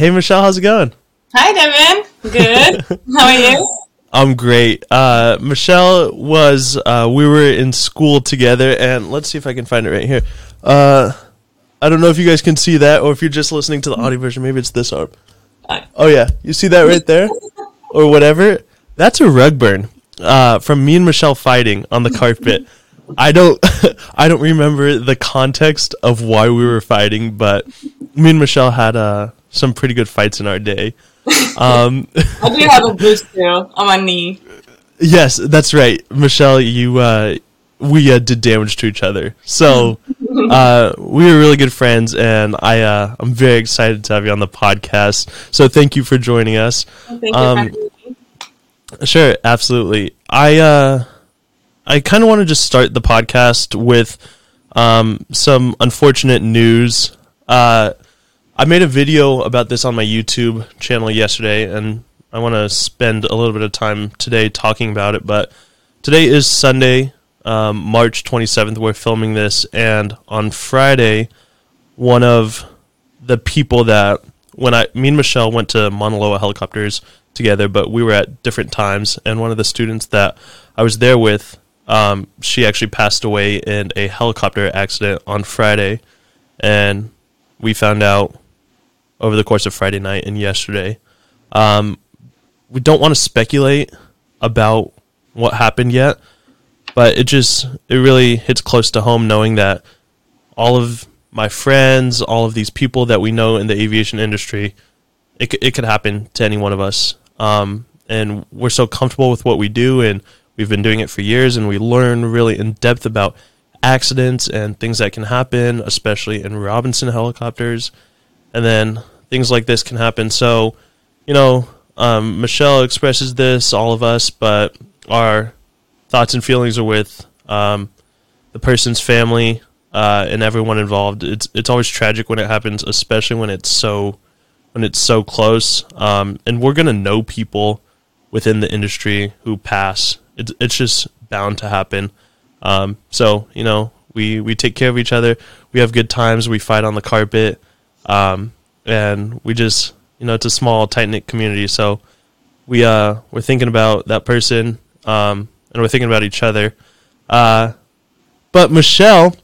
Hey, Michelle, how's it going? Hi, Devin. Good. How are you? I'm great. Uh, Michelle was, uh, we were in school together, and let's see if I can find it right here. Uh, I don't know if you guys can see that, or if you're just listening to the audio version, maybe it's this arm. Oh, yeah. You see that right there? or whatever? That's a rug burn uh, from me and Michelle fighting on the carpet. I don't I don't remember the context of why we were fighting, but me and Michelle had uh, some pretty good fights in our day. Um, I do have a bruise too on my knee. Yes, that's right, Michelle. You uh, we uh, did damage to each other, so uh, we were really good friends, and I uh, I'm very excited to have you on the podcast. So thank you for joining us. Thank Um, you. Sure, absolutely. I uh I kind of want to just start the podcast with um some unfortunate news. Uh I made a video about this on my YouTube channel yesterday and I want to spend a little bit of time today talking about it, but today is Sunday, um, March 27th. We're filming this and on Friday one of the people that when I me and Michelle went to Mauna Loa helicopters together, but we were at different times. And one of the students that I was there with, um, she actually passed away in a helicopter accident on Friday, and we found out over the course of Friday night and yesterday. Um, we don't want to speculate about what happened yet, but it just it really hits close to home knowing that all of my friends, all of these people that we know in the aviation industry, it, it could happen to any one of us. Um, and we're so comfortable with what we do, and we've been doing it for years, and we learn really in depth about accidents and things that can happen, especially in Robinson helicopters. And then things like this can happen. So, you know, um, Michelle expresses this, all of us, but our thoughts and feelings are with um, the person's family uh, and everyone involved. It's it's always tragic when it happens, especially when it's so when it's so close. Um, and we're gonna know people within the industry who pass. It's it's just bound to happen. Um, so you know we we take care of each other. We have good times. We fight on the carpet, um, and we just you know it's a small tight knit community. So we uh we're thinking about that person, um, and we're thinking about each other. Uh, but Michelle,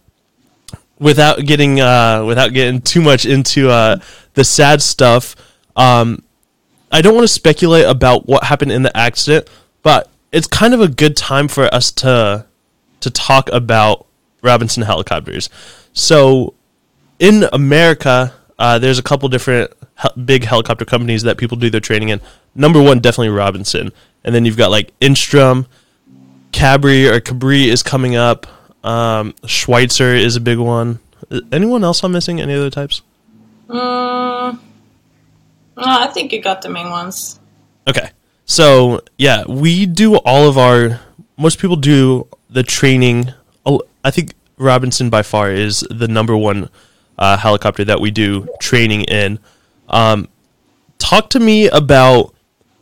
without getting uh, without getting too much into uh, the sad stuff, um, I don't want to speculate about what happened in the accident, but it's kind of a good time for us to to talk about Robinson helicopters. So, in America, uh, there's a couple different hel- big helicopter companies that people do their training in. Number one, definitely Robinson, and then you've got like Enstrom, Cabri or Cabri is coming up. Um, Schweizer is a big one. Uh, Anyone else I'm missing? Any other types? Mm, no, I think you got the main ones. Okay. So, yeah, we do all of our. Most people do the training. I think Robinson by far is the number one uh, helicopter that we do training in. Um, talk to me about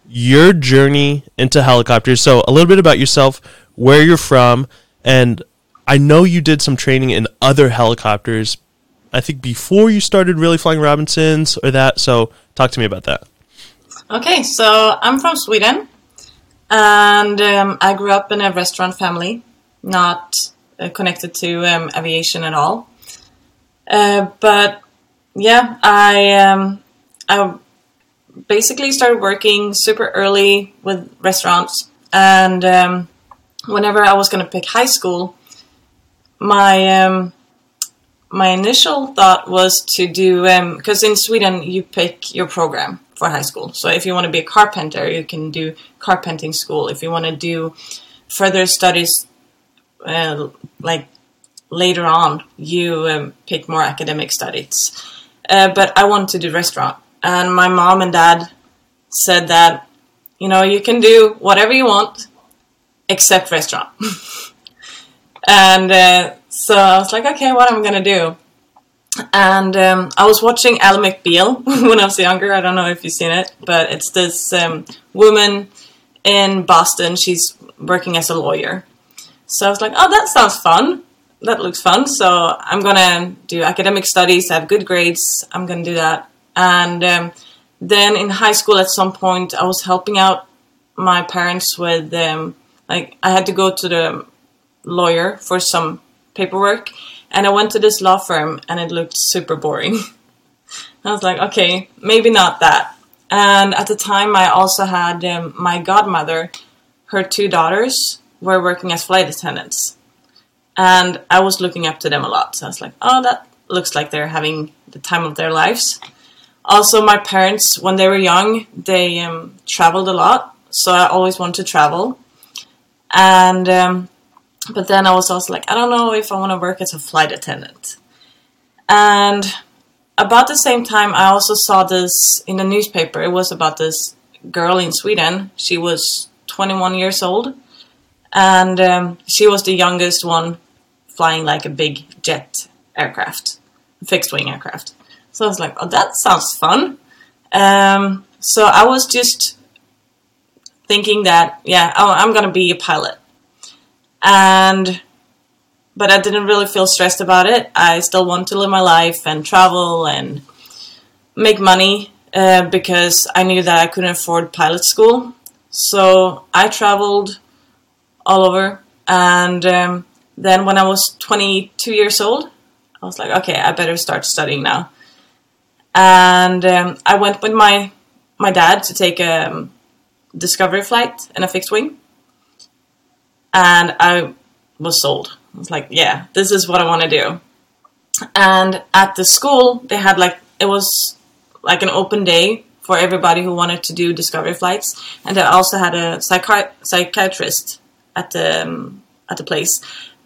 your journey into helicopters. So, a little bit about yourself, where you're from, and I know you did some training in other helicopters. I think before you started really flying Robinsons or that. So, talk to me about that. Okay, so I'm from Sweden, and um, I grew up in a restaurant family, not uh, connected to um, aviation at all. Uh, but yeah, I um, I basically started working super early with restaurants, and um, whenever I was going to pick high school, my um, my initial thought was to do because in Sweden you pick your program for high school. So if you want to be a carpenter, you can do carpenting school. If you want to do further studies, uh, like later on, you um, pick more academic studies. Uh, but I wanted to do restaurant, and my mom and dad said that you know you can do whatever you want except restaurant. and uh, so I was like, okay, what am I gonna do? And um, I was watching Ally McBeal when I was younger. I don't know if you've seen it, but it's this um, woman in Boston. She's working as a lawyer. So I was like, oh, that sounds fun. That looks fun. So I'm gonna do academic studies, have good grades. I'm gonna do that. And um, then in high school, at some point, I was helping out my parents with um, like I had to go to the lawyer for some paperwork, and I went to this law firm, and it looked super boring. I was like, okay, maybe not that. And at the time, I also had um, my godmother, her two daughters were working as flight attendants. And I was looking up to them a lot. So I was like, oh, that looks like they're having the time of their lives. Also, my parents, when they were young, they um, traveled a lot. So I always wanted to travel. And, um, but then I was also like, I don't know if I want to work as a flight attendant. And about the same time, I also saw this in the newspaper. It was about this girl in Sweden. She was 21 years old, and um, she was the youngest one flying like a big jet aircraft, fixed wing aircraft. So I was like, oh, that sounds fun. Um, so I was just thinking that, yeah, I'm going to be a pilot. And, but I didn't really feel stressed about it. I still want to live my life and travel and make money uh, because I knew that I couldn't afford pilot school. So I traveled all over. And um, then when I was 22 years old, I was like, okay, I better start studying now. And um, I went with my my dad to take a um, discovery flight in a fixed wing. And I was sold. I was like, yeah, this is what I want to do. And at the school, they had like, it was like an open day for everybody who wanted to do discovery flights. And they also had a psychi- psychiatrist at the, um, at the place.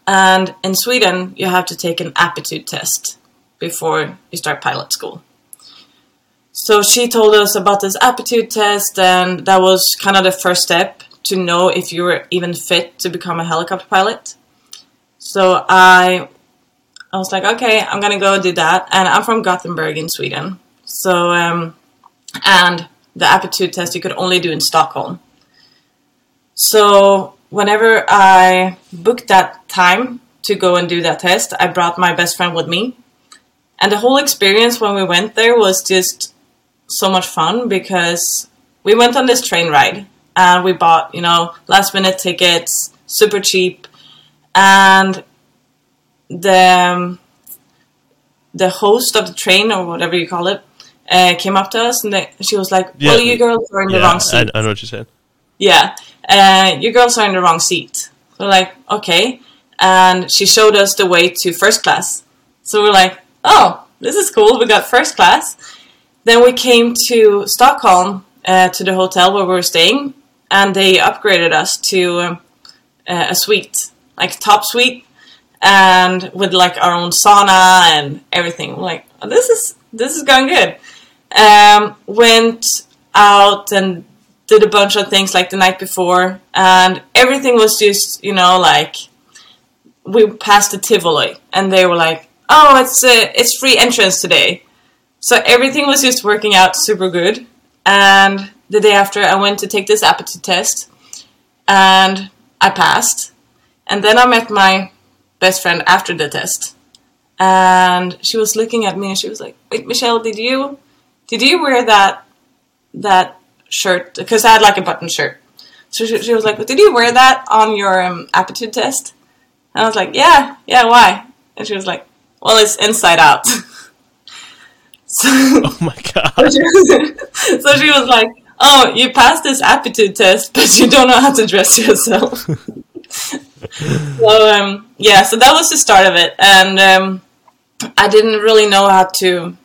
And in Sweden, you have to take an aptitude test before you start pilot school. So she told us about this aptitude test, and that was kind of the first step to know if you were even fit to become a helicopter pilot. So I, I was like, okay, I'm gonna go do that. And I'm from Gothenburg in Sweden. So, um, and the aptitude test you could only do in Stockholm. So whenever I booked that time to go and do that test, I brought my best friend with me. And the whole experience when we went there was just so much fun because we went on this train ride and we bought, you know, last minute tickets, super cheap. And the um, the host of the train or whatever you call it uh, came up to us and they, she was like, "Well, you girls are in the wrong seat." I, I know what you said. Yeah, uh, you girls are in the wrong seat. We're like, okay. And she showed us the way to first class. So we're like, oh, this is cool. We got first class. Then we came to Stockholm uh, to the hotel where we were staying, and they upgraded us to um, a suite, like top suite, and with like our own sauna and everything. We're like, oh, this is this is going good. Um, went out and did a bunch of things like the night before, and everything was just, you know, like we passed the Tivoli, and they were like, "Oh, it's uh, it's free entrance today," so everything was just working out super good. And the day after, I went to take this aptitude test, and I passed. And then I met my best friend after the test, and she was looking at me, and she was like, "Wait, Michelle, did you did you wear that that shirt because I had like a button shirt. So she, she was like, "Did you wear that on your um, aptitude test?" And I was like, "Yeah, yeah. Why?" And she was like, "Well, it's inside out." so, oh my god! So she, was, so she was like, "Oh, you passed this aptitude test, but you don't know how to dress yourself." so um, yeah, so that was the start of it, and um, I didn't really know how to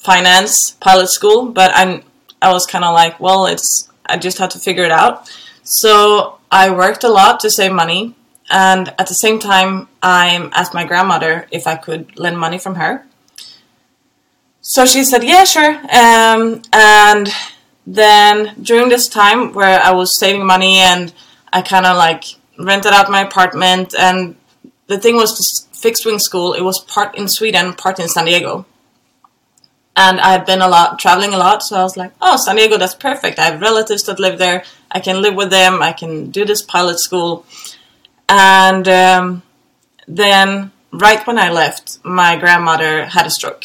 finance pilot school, but I I was kind of like, well, it's I just had to figure it out. So I worked a lot to save money, and at the same time, I asked my grandmother if I could lend money from her. So she said, yeah, sure. Um, and then during this time where I was saving money and I kind of like rented out my apartment, and the thing was this fixed wing school. It was part in Sweden, part in San Diego and I've been a lot traveling a lot, so I was like, oh, San Diego, that's perfect. I have relatives that live there. I can live with them. I can do this pilot school, and um, then right when I left, my grandmother had a stroke,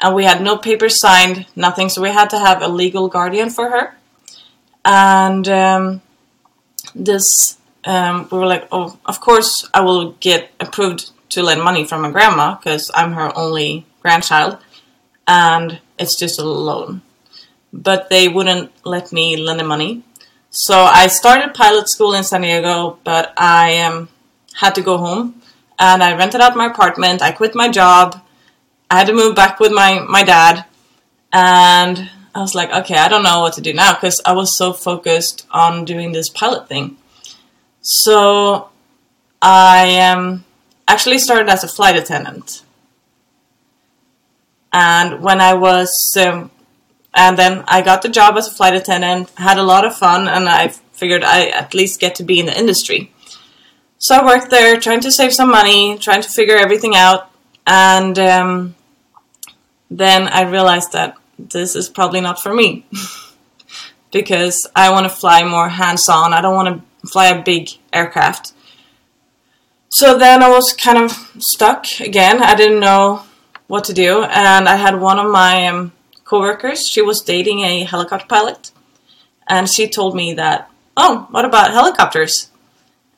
and we had no papers signed, nothing. So we had to have a legal guardian for her. And um, this, um, we were like, oh, of course I will get approved to lend money from my grandma because I'm her only grandchild, and it's just a loan. But they wouldn't let me lend the money. So I started pilot school in San Diego, but I um, had to go home and I rented out my apartment. I quit my job. I had to move back with my, my dad. And I was like, okay, I don't know what to do now because I was so focused on doing this pilot thing. So I um, actually started as a flight attendant. And when I was, um, and then I got the job as a flight attendant, had a lot of fun, and I figured I at least get to be in the industry. So I worked there trying to save some money, trying to figure everything out, and um, then I realized that this is probably not for me because I want to fly more hands on. I don't want to fly a big aircraft. So then I was kind of stuck again. I didn't know what to do, and I had one of my um, coworkers. She was dating a helicopter pilot, and she told me that, "Oh, what about helicopters?"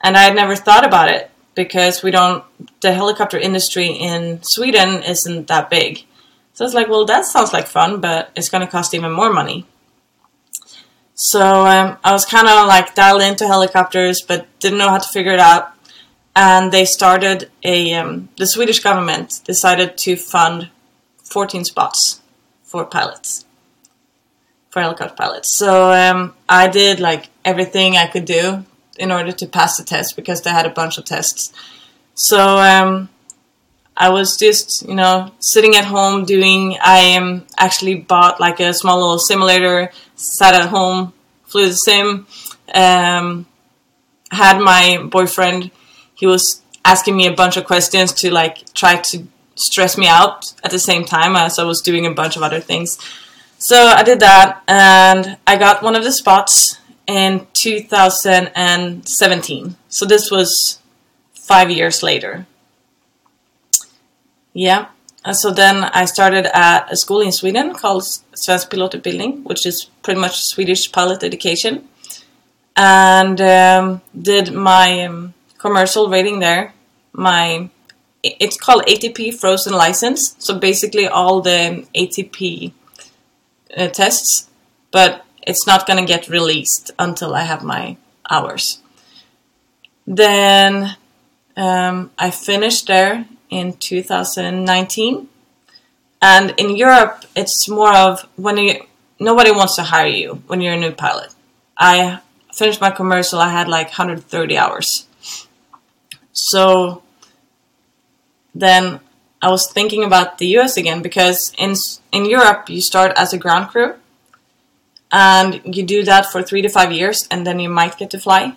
and I had never thought about it because we don't. The helicopter industry in Sweden isn't that big, so I was like, well, that sounds like fun, but it's going to cost even more money. So um, I was kind of like dialed into helicopters, but didn't know how to figure it out. And they started a. Um, the Swedish government decided to fund 14 spots for pilots, for helicopter pilots. So um, I did like everything I could do in order to pass the test because they had a bunch of tests. So um, I was just, you know, sitting at home doing. I um, actually bought like a small little simulator, sat at home, flew the sim. Um, had my boyfriend. He was asking me a bunch of questions to like try to stress me out at the same time as I was doing a bunch of other things. So I did that, and I got one of the spots in 2017. So this was five years later. Yeah. And so then I started at a school in Sweden called Svensk Pilotutbildning, which is pretty much Swedish pilot education, and um, did my um, commercial rating there. My it's called ATP frozen license. So basically all the ATP uh, tests, but it's not going to get released until I have my hours. Then um, I finished there in 2019. And in Europe, it's more of when you nobody wants to hire you when you're a new pilot. I finished my commercial, I had like 130 hours. So then I was thinking about the US again because in in Europe you start as a ground crew and you do that for three to five years, and then you might get to fly.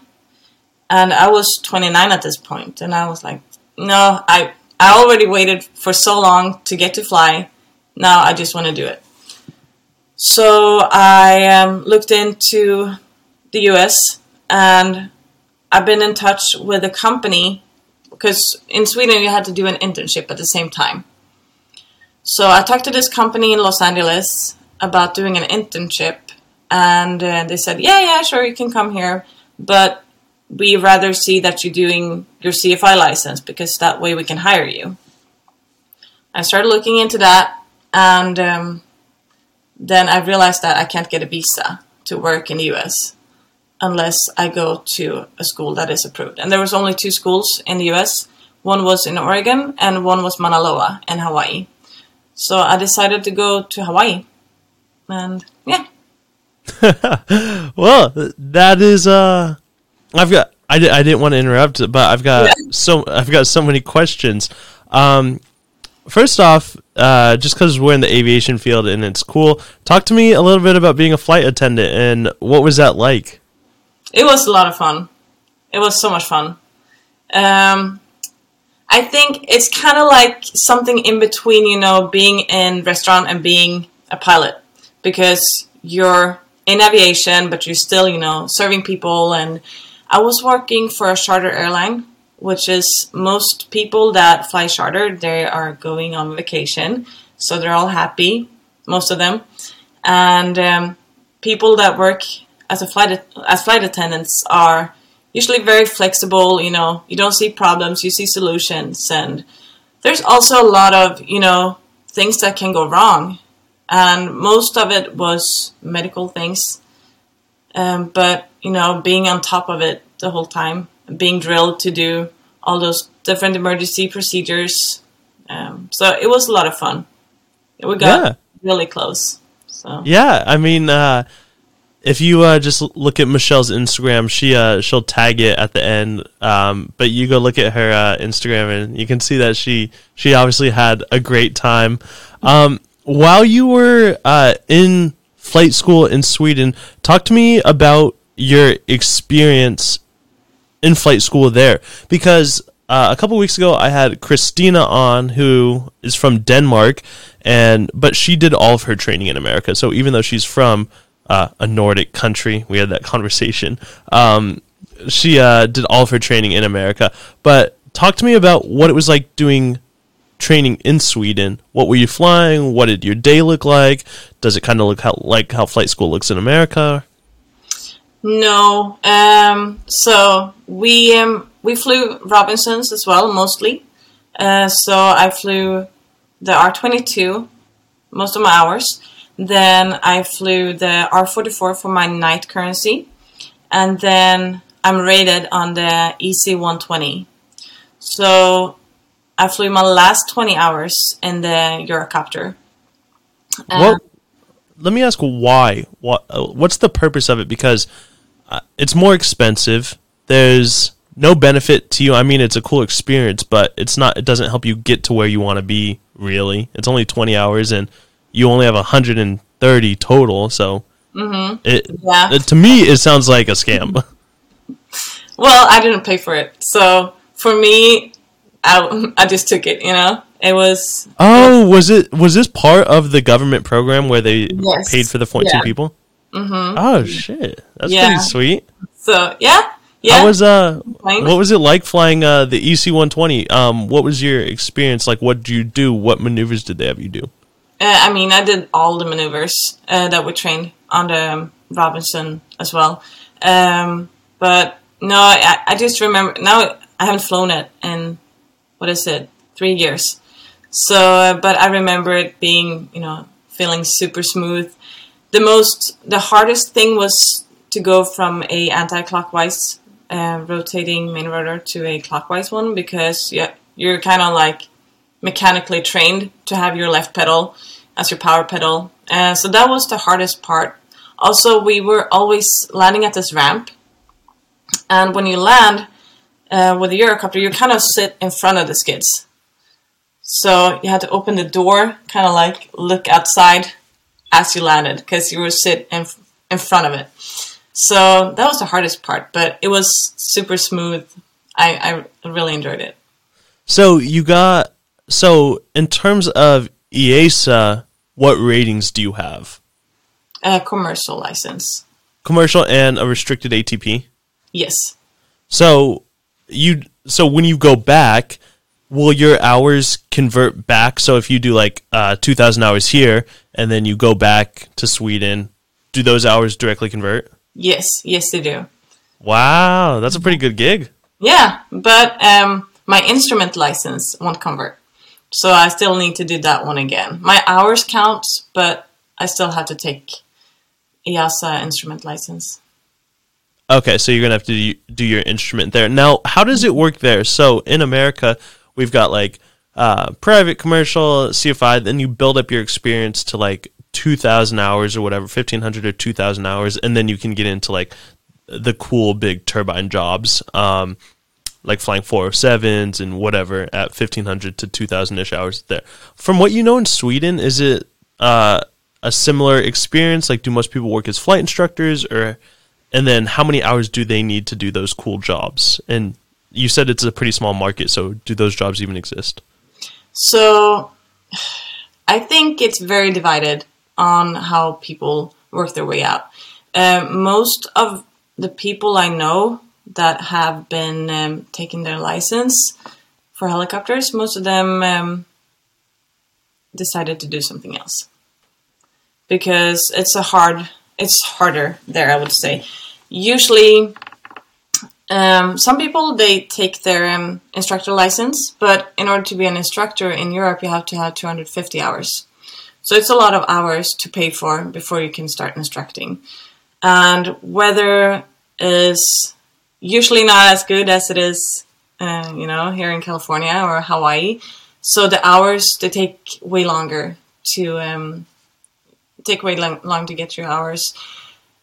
And I was 29 at this point, and I was like, no, I I already waited for so long to get to fly. Now I just want to do it. So I um, looked into the US, and I've been in touch with a company because in Sweden you had to do an internship at the same time. So I talked to this company in Los Angeles about doing an internship and uh, they said, "Yeah, yeah, sure, you can come here, but we rather see that you're doing your CFI license because that way we can hire you." I started looking into that, and um, then I realized that I can't get a visa to work in the U.S. unless I go to a school that is approved. And there was only two schools in the U.S. One was in Oregon, and one was Mauna Loa in Hawaii. So I decided to go to Hawaii, and yeah. well, that is uh I've got I, I didn't want to interrupt, but I've got yeah. so I've got so many questions. Um first off, uh just cuz we're in the aviation field and it's cool, talk to me a little bit about being a flight attendant and what was that like? It was a lot of fun. It was so much fun. Um I think it's kind of like something in between, you know, being in restaurant and being a pilot because you're in aviation, but you're still, you know, serving people. And I was working for a charter airline, which is most people that fly charter, they are going on vacation. so they're all happy, most of them. And um, people that work as a flight as flight attendants are usually very flexible. You know, you don't see problems, you see solutions, and there's also a lot of you know things that can go wrong, and most of it was medical things. Um, but you know, being on top of it the whole time, being drilled to do all those different emergency procedures. Um, so it was a lot of fun. We got yeah. really close. So yeah, I mean, uh, if you uh, just look at Michelle's Instagram, she uh, she'll tag it at the end. Um, but you go look at her uh, Instagram, and you can see that she she obviously had a great time. Um, while you were uh, in flight school in Sweden, talk to me about your experience in flight school there, because uh, a couple weeks ago I had Christina on, who is from Denmark, and but she did all of her training in America. So even though she's from uh, a Nordic country. We had that conversation. Um, she uh, did all of her training in America. But talk to me about what it was like doing training in Sweden. What were you flying? What did your day look like? Does it kind of look how, like how flight school looks in America? No. Um, so we um, we flew Robinsons as well, mostly. Uh, so I flew the R twenty two most of my hours. Then I flew the R44 for my night currency. And then I'm rated on the EC120. So I flew my last 20 hours in the Eurocopter. Well, let me ask why. What uh, what's the purpose of it? Because uh, it's more expensive. There's no benefit to you. I mean, it's a cool experience, but it's not. It doesn't help you get to where you want to be. Really, it's only twenty hours, and you only have 130 total. So mm-hmm. it, yeah. It, to me, it sounds like a scam. well, I didn't pay for it, so for me, I, I just took it. You know, it was. Oh, was it was this part of the government program where they yes. paid for the 14 yeah. people? Mm-hmm. Oh shit, that's yeah. pretty sweet. So yeah, yeah. How was uh what was it like flying uh the EC one twenty? Um what was your experience like what did you do? What maneuvers did they have you do? Uh, I mean, I did all the maneuvers uh, that we trained on the um, Robinson as well. Um, but no, I, I, just remember now I haven't flown it in what is it, three years. So, uh, but I remember it being, you know, feeling super smooth. The most, the hardest thing was to go from a anti-clockwise uh, rotating main rotor to a clockwise one because yeah, you're kind of like mechanically trained to have your left pedal as your power pedal. Uh, so that was the hardest part. Also, we were always landing at this ramp, and when you land uh, with the Eurocopter, you kind of sit in front of the skids. So you had to open the door, kind of like look outside as you landed, because you were sit in in front of it. So that was the hardest part, but it was super smooth. I, I really enjoyed it. So you got so, in terms of EASA, what ratings do you have? A commercial license. Commercial and a restricted ATP. Yes. So you so when you go back, will your hours convert back? So if you do like uh, two thousand hours here, and then you go back to Sweden, do those hours directly convert? Yes, yes, they do. Wow, that's a pretty good gig. Yeah, but um, my instrument license won't convert. So I still need to do that one again. My hours count, but I still have to take EASA instrument license. Okay, so you're gonna have to do your instrument there. Now, how does it work there? So in America, we've got like uh, private, commercial, CFI. Then you build up your experience to like two thousand hours or whatever, fifteen hundred or two thousand hours, and then you can get into like the cool big turbine jobs. Um, like flying 407s and whatever at 1500 to 2000 ish hours there. From what you know in Sweden, is it uh, a similar experience? Like, do most people work as flight instructors, or and then how many hours do they need to do those cool jobs? And you said it's a pretty small market, so do those jobs even exist? So, I think it's very divided on how people work their way out. Uh, most of the people I know that have been um, taking their license for helicopters. Most of them um, decided to do something else. Because it's a hard it's harder there i would say. Usually um, some people they take their um, instructor license but in order to be an instructor in europe you have to have 250 hours. So it's a lot of hours to pay for before you can start instructing. And weather is usually not as good as it is uh, you know here in california or hawaii so the hours they take way longer to um, take way long, long to get your hours.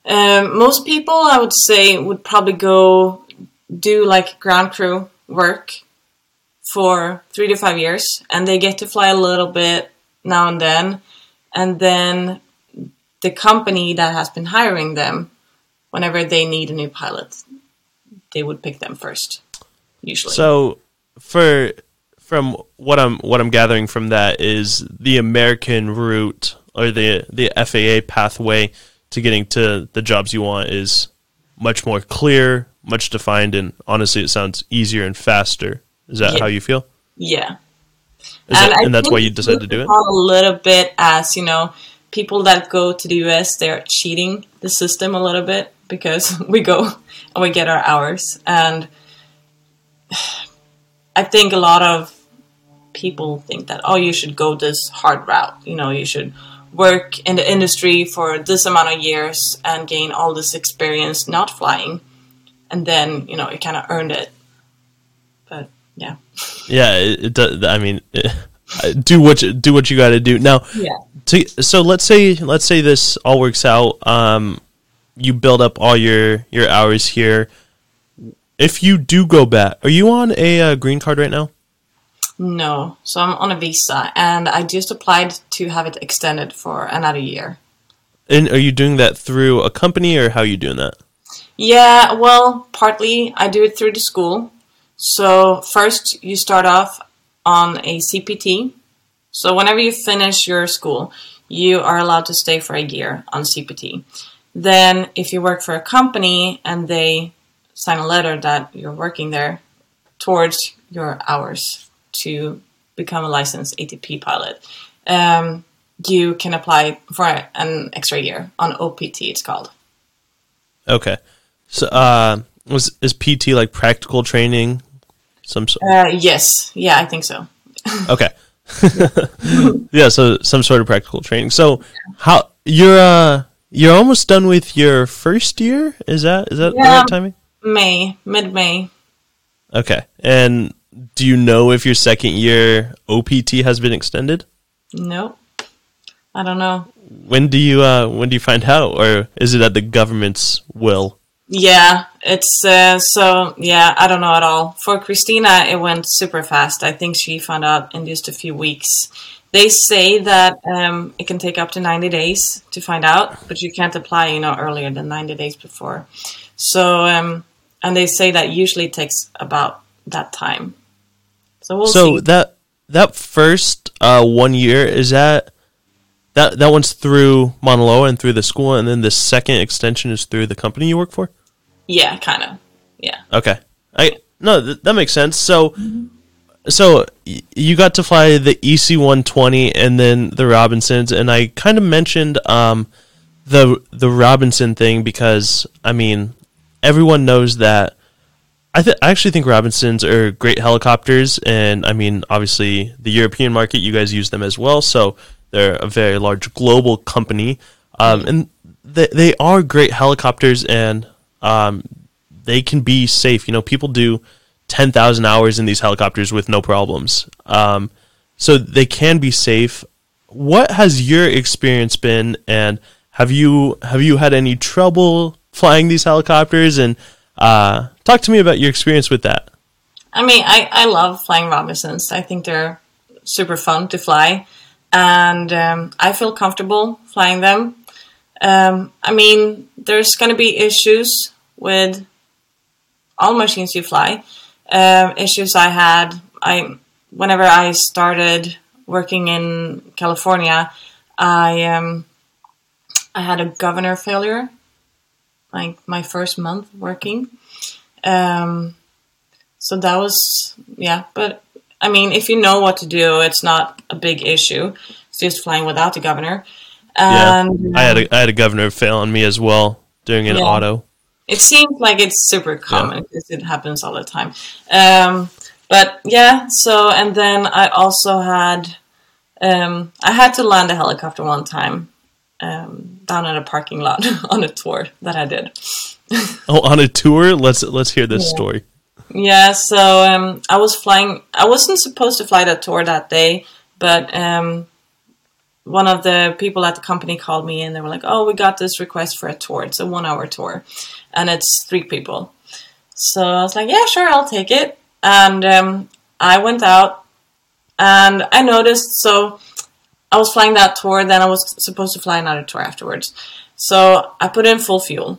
Um, most people, I would say, would probably go do like ground crew work for three to five years, and they get to fly a little bit now and then, and then the company that has been hiring them, whenever they need a new pilot, they would pick them first, usually. So, for from what I'm what I'm gathering from that is the American route or the the FAA pathway to getting to the jobs you want is much more clear, much defined, and honestly, it sounds easier and faster. Is that Yeah. how you feel? yeah. Is that, and that's why you decided to do it? A little bit as you know, people that go to the US, they're cheating the system a little bit because we go and we get our hours, and I think a lot of people think that oh, you should go this hard route. You know, you should work in the industry for this amount of years and gain all this experience not flying, and then you know you kind of earned it. But yeah, Yeah, it, does. I mean, do what you, do what you got to do now. yeah. To, so let's say let's say this all works out. Um, you build up all your your hours here. If you do go back, are you on a uh, green card right now? No, so I'm on a visa, and I just applied to have it extended for another year. And are you doing that through a company or how are you doing that? Yeah, well, partly I do it through the school. So first you start off on a CPT. So whenever you finish your school, you are allowed to stay for a year on CPT. Then if you work for a company and they sign a letter that you're working there towards your hours to become a licensed ATP pilot, um, you can apply for an extra year on OPT. It's called. Okay. So uh, was is PT like practical training? Some sort. Uh, yes, yeah, I think so. okay. yeah, so some sort of practical training. So how you're uh you're almost done with your first year? Is that is that the right timing? May, mid May. Okay. And do you know if your second year OPT has been extended? Nope. I don't know. When do you uh when do you find out or is it at the government's will? Yeah, it's uh, so yeah. I don't know at all. For Christina, it went super fast. I think she found out in just a few weeks. They say that um, it can take up to ninety days to find out, but you can't apply, you know, earlier than ninety days before. So, um, and they say that usually takes about that time. So we'll so see. that that first uh one year is that that that one's through Mauna Loa and through the school and then the second extension is through the company you work for? yeah, kind of. Yeah. Okay. I no, th- that makes sense. So, so you got to fly the EC one twenty and then the Robinsons, and I kind of mentioned um the the Robinson thing because I mean everyone knows that. I, th- I actually think Robinsons are great helicopters, and I mean obviously the European market you guys use them as well, so they're a very large global company, um, and they they are great helicopters and um, they can be safe. You know, people do 10,000 hours in these helicopters with no problems. Um, so they can be safe. What has your experience been and have you have you had any trouble flying these helicopters and uh, talk to me about your experience with that. I mean, I, I love flying Robinsons. I think they're super fun to fly, and um, I feel comfortable flying them. Um, I mean, there's going to be issues with all machines you fly. Um, issues I had, I whenever I started working in California, I um, I had a governor failure, like my first month working. Um, so that was yeah, but I mean, if you know what to do, it's not a big issue. It's just flying without the governor. And yeah, I had a I had a governor fail on me as well doing an Yeah. auto. It seems like it's super common because it happens all the time. Um, but yeah, so and then I also had um, I had to land a helicopter one time um, down at a parking lot on a tour that I did. Oh, on a tour. Let's let's hear this Yeah. story. Yeah, so um, I was flying. I wasn't supposed to fly that tour that day, but um, one of the people at the company called me and they were like, "Oh, we got this request for a tour. It's a one-hour tour, and it's three people." So I was like, "Yeah, sure, I'll take it." And um, I went out, and I noticed. So I was flying that tour. Then I was supposed to fly another tour afterwards. So I put in full fuel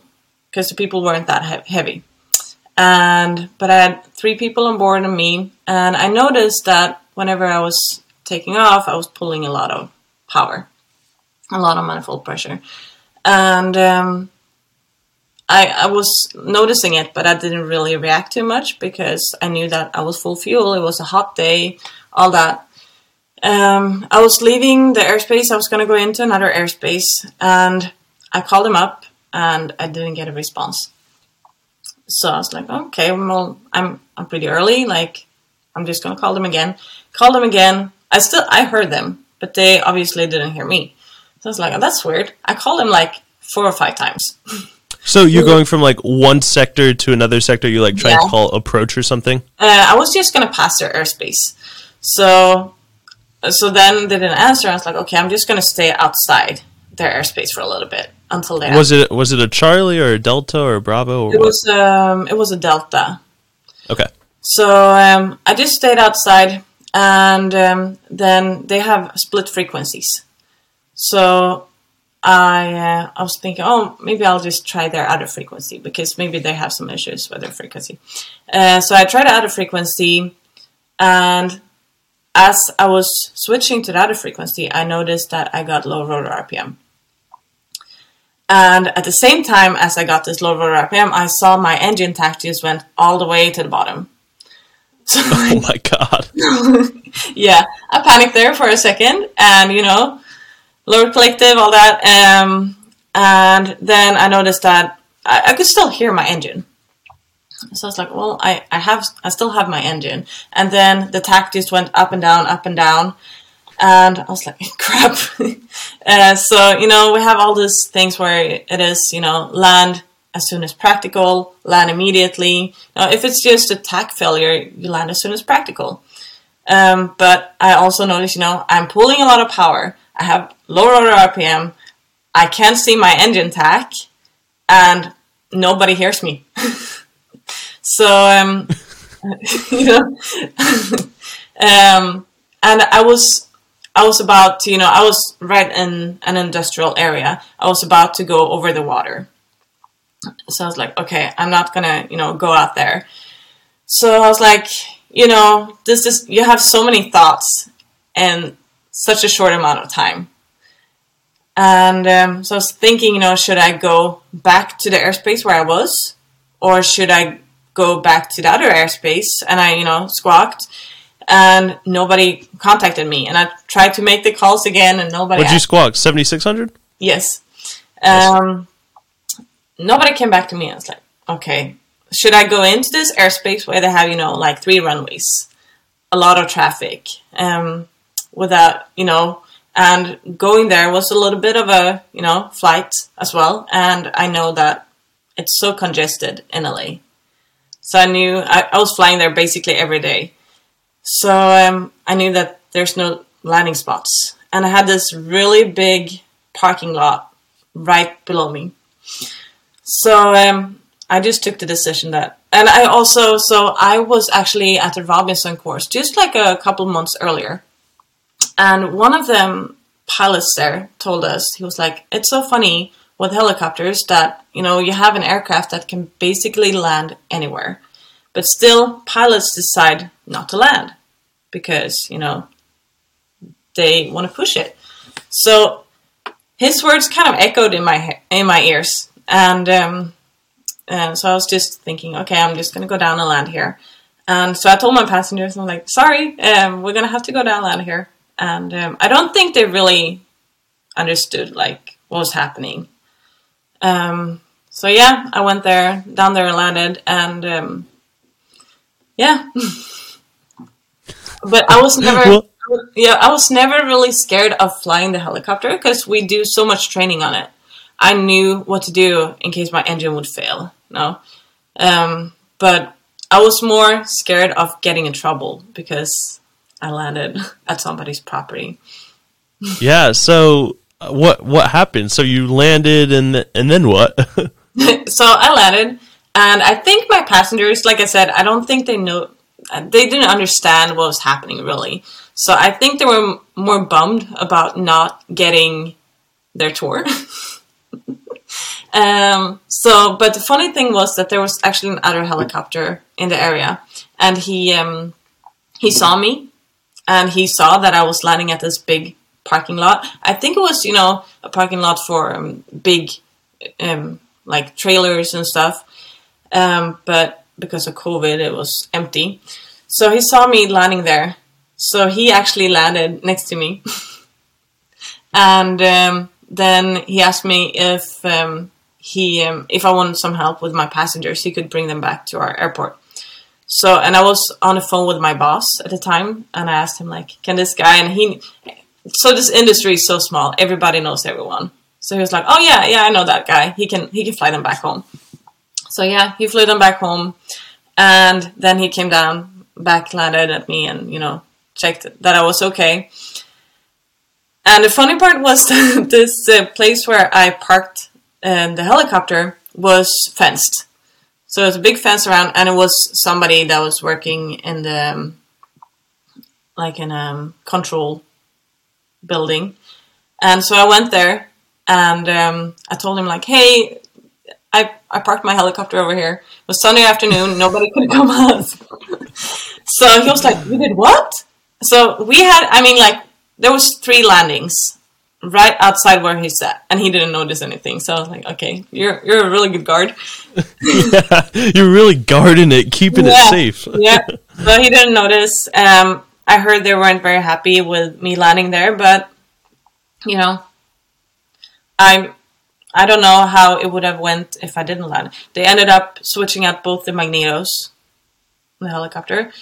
because the people weren't that he- heavy and but I had three people on board and me, and I noticed that whenever I was taking off, I was pulling a lot of power, a lot of manifold pressure, and um, I I was noticing it, but I didn't really react too much because I knew that I was full fuel. It was a hot day, all that. Um, I was leaving the airspace. I was going to go into another airspace, and I called him up, and I didn't get a response. So I was like, okay, well, I'm I'm pretty early. Like, I'm just gonna call them again. Called them again. I still I heard them, but they obviously didn't hear me. So I was like, oh, that's weird. I called them like four or five times. So you're going from like one sector to another sector. You're like trying to call approach or something. Uh, I was just gonna pass their airspace. So so then they didn't answer. I was like, okay, I'm just gonna stay outside their airspace for a little bit until they. Was it was it a Charlie or a Delta or a Bravo or It what? was um it was a delta. Okay. So um, I just stayed outside, and um, then they have split frequencies. So I uh, I was thinking, oh, maybe I'll just try their other frequency because maybe they have some issues with their frequency. Uh, so I tried the other frequency, and as I was switching to the other frequency, I noticed that I got low rotor RPM. And at the same time as I got this low rotor RPM, I saw my engine tach just went all the way to the bottom. So Oh my god. yeah, I panicked there for a second, and you know, lower collective, all that, um, and then I noticed that I, I could still hear my engine. So I was like, well, I, I have, I still have my engine, and then the tach just went up and down, up and down, and I was like, crap. uh, so you know, we have all these things where it is, you know, land as soon as practical, land immediately. Now, if it's just a tach failure, you land as soon as practical. Um, but I also noticed, you know, I'm pulling a lot of power. I have low rotor RPM. I can't see my engine tach, and nobody hears me. so, um, you know, um, and I was, I was about to, you know, I was right in an industrial area. I was about to go over the water. So I was like, okay, I'm not gonna, you know, go out there. So I was like, you know, this is you have so many thoughts in such a short amount of time. And um, so I was thinking, you know, should I go back to the airspace where I was, or should I go back to the other airspace? And I, you know, squawked, and nobody contacted me. And I tried to make the calls again, and nobody. What'd you squawk? Seventy six hundred. Yes. Um, nobody came back to me. I was like, okay, should I go into this airspace where they have, you know, like three runways, a lot of traffic, um, without, you know, and going there was a little bit of a, you know, flight as well. And I know that it's so congested in LA. So I knew I, I was flying there basically every day. So um, I knew that there's no landing spots. And I had this really big parking lot right below me. So um, I just took the decision that, and I also, so I was actually at the Robinson course just like a couple months earlier, and one of them pilots there told us he was like, "It's so funny with helicopters that you know you have an aircraft that can basically land anywhere, but still pilots decide not to land because you know they want to push it." So his words kind of echoed in my in my ears, and um, and so I was just thinking, okay, I'm just gonna go down and land here, And so I told my passengers, I'm like, sorry, um, we're gonna have to go down of here. And um, I don't think they really understood like what was happening. Um, so yeah, I went there, down there and landed, and um, yeah. but I was never, Well- yeah, I was never really scared of flying the helicopter because we do so much training on it. I knew what to do in case my engine would fail. No, um, but I was more scared of getting in trouble because I landed at somebody's property. Yeah. So uh, what what happened? So you landed and and then what? so I landed, and I think my passengers, like I said, I don't think they know, they didn't understand what was happening really. So I think they were m- more bummed about not getting their tour. um, so, but the funny thing was that there was actually another helicopter in the area, and he um, he saw me, and he saw that I was landing at this big parking lot. I think it was you know a parking lot for um, big um, like trailers and stuff. Um, but because of COVID, it was empty. So he saw me landing there. So he actually landed next to me. and um, then he asked me if um, he um, if I wanted some help with my passengers, he could bring them back to our airport. So and I was on the phone with my boss at the time, and I asked him like, "Can this guy?" And he, so this industry is so small, everybody knows everyone. So he was like, "Oh yeah, yeah, I know that guy. He can he can fly them back home." So yeah, he flew them back home, and then he came down, back landed at me, and you know checked that I was okay. And the funny part was that this uh, place where I parked um, the helicopter was fenced. So there's a big fence around, and it was somebody that was working in the um, like in a um, control building. And so I went there, and um, I told him like, "Hey, I I parked my helicopter over here. It was Sunday afternoon. Nobody could come out." so he was like, "You did what?" So we had, I mean, like there was three landings right outside where he's at, and he didn't notice anything. So I was like, "Okay, you're you're a really good guard." yeah, you're really guarding it, keeping it safe. yeah. So he didn't notice. Um, I heard they weren't very happy with me landing there, but you know, I'm. I don't know how it would have went if I didn't land. They ended up switching out both the magnetos, the helicopter.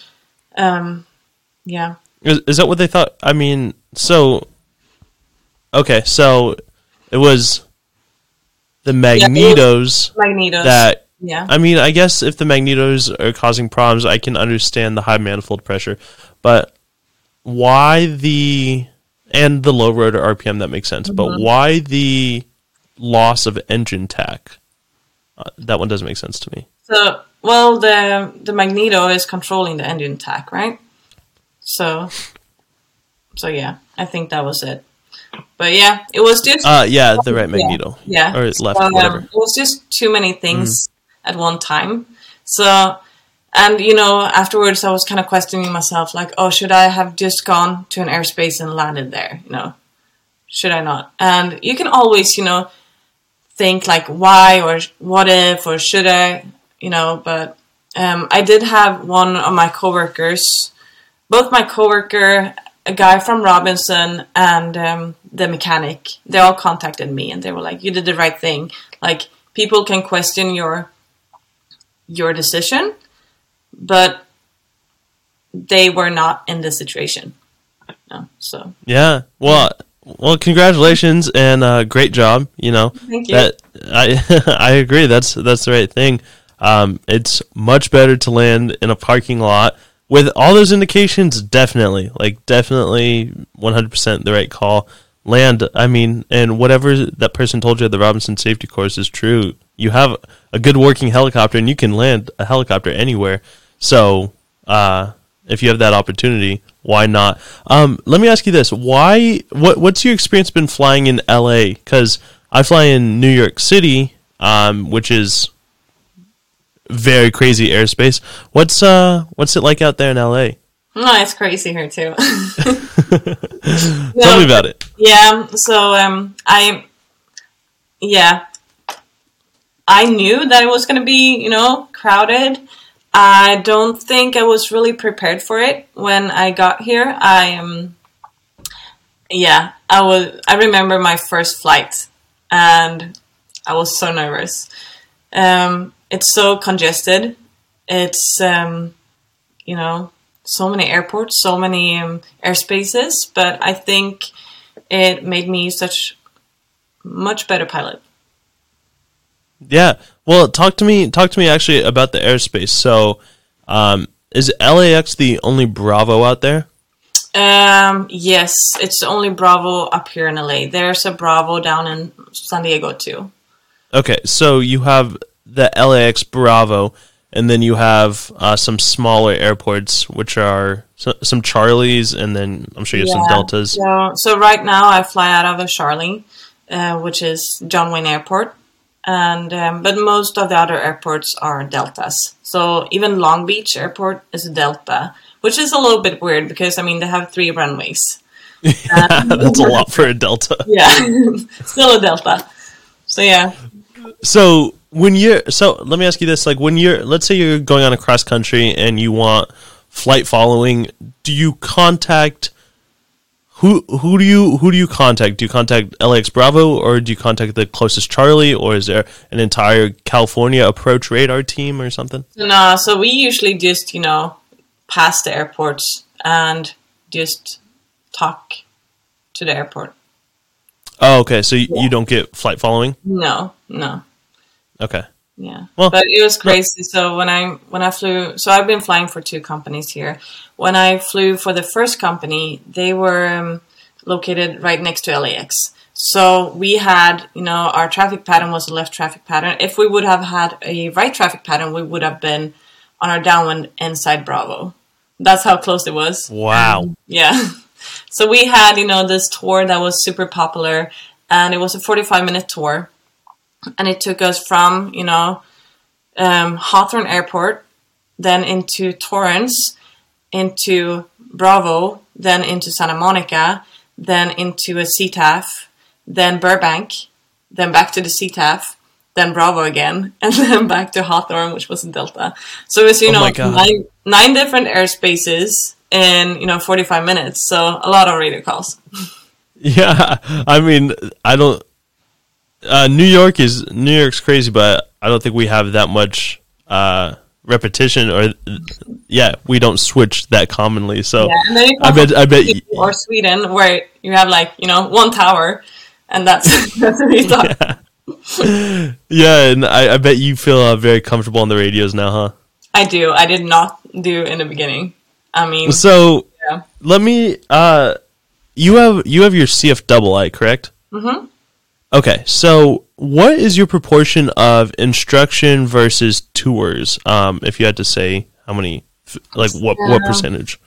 Um, yeah, Is, is that what they thought? I mean, so okay, so it was the magnetos magnetos. that yeah, I mean, I guess if the magnetos are causing problems, I can understand the high manifold pressure, but why the and the low rotor RPM that makes sense, but why the loss of engine tach? Uh, that one doesn't make sense to me. So, well, the the magneto is controlling the engine tach, right? So, so yeah, I think that was it. But yeah, it was just Uh, yeah, the right magneto. yeah, or So, left, um, whatever. it was just too many things at one time. So, and you know, afterwards, I was kind of questioning myself, like, oh, should I have just gone to an airspace and landed there? You know, should I not? And you can always, you know, think like, why or what if or should I? You know, but um, I did have one of my coworkers, both my coworker, a guy from Robinson, and um, the mechanic. They all contacted me and they were like, "You did the right thing." Like people can question your your decision, but they were not in this situation. No, so Yeah. Well, well, congratulations and uh, great job. You know Thank you. that I I agree. That's that's the right thing. Um, it's much better to land in a parking lot with all those indications. Definitely, like definitely, one hundred percent the right call. Land. I mean, and whatever that person told you at the Robinson Safety Course is true. You have a good working helicopter, and you can land a helicopter anywhere. So, uh, if you have that opportunity, why not? Um, let me ask you this: Why? What? What's your experience been flying in L.A.? Because I fly in New York City, um, which is very crazy airspace. What's uh, what's it like out there in L.A.? no, it's crazy here too. Tell me about it. Yeah, so um, I, yeah, I knew that it was going to be, you know, crowded. I don't think I was really prepared for it when I got here. I um, yeah, I was. I remember my first flight, and I was so nervous. Um, it's so congested. It's um, you know so many airports, so many um, airspaces, but I think it made me such much better pilot. Yeah. Well, talk to me. Talk to me actually about the airspace. So, um, is LAX the only Bravo out there? Um, yes, it's the only Bravo up here in LA. There's a Bravo down in San Diego too. Okay, so you have the LAX Bravo, and then you have uh, some smaller airports, which are so, some Charlies, and then I'm sure you have some Deltas. So, so right now I fly out of a Charlie, uh, which is John Wayne Airport, and um, but most of the other airports are Deltas. So even Long Beach Airport is a Delta, which is a little bit weird because I mean they have three runways. Yeah, that's a lot for a Delta. Yeah, still a Delta. So yeah. So when you're so let me ask you this: like when you're let's say you're going on a cross country and you want flight following, do you contact who who do you who do you contact? Do you contact LAX Bravo or do you contact the closest Charlie or is there an entire California approach radar team or something? No, so we usually just you know pass the airports and just talk to the airport. Oh, okay. So you, you don't get flight following? No, no. Okay. Yeah. Well, but it was crazy. So when I when I flew, so I've been flying for two companies here. When I flew for the first company, they were um, located right next to LAX. So we had, you know, our traffic pattern was a left traffic pattern. If we would have had a right traffic pattern, we would have been on our downwind inside Bravo. That's how close it was. Wow. Yeah. So we had, you know, this tour that was super popular, and it was a 45 minute tour, and it took us from, you know, um, Hawthorne Airport, then into Torrance, into Bravo, then into Santa Monica, then into a CTAF, then Burbank, then back to the CTAF, then Bravo again, and then back to Hawthorne, which was in Delta. So it was, you Oh know, nine, nine different airspaces in, you know, 45 minutes. So a lot of radio calls. Yeah. I mean, I don't uh, New York is New York's crazy, but I don't think we have that much uh, repetition or yeah, we don't switch that commonly. So Yeah, you I bet I bet Sweden or Sweden where you have like you know one tower, and that's that's what we thought. yeah, and I, I bet you feel uh, very comfortable on the radios now, huh? I do. I did not do in the beginning. I mean, So yeah. let me. Uh, you have you have your CF double I, correct? Mhm. Okay, so what is your proportion of instruction versus tours? Um, if you had to say how many, like what what percentage?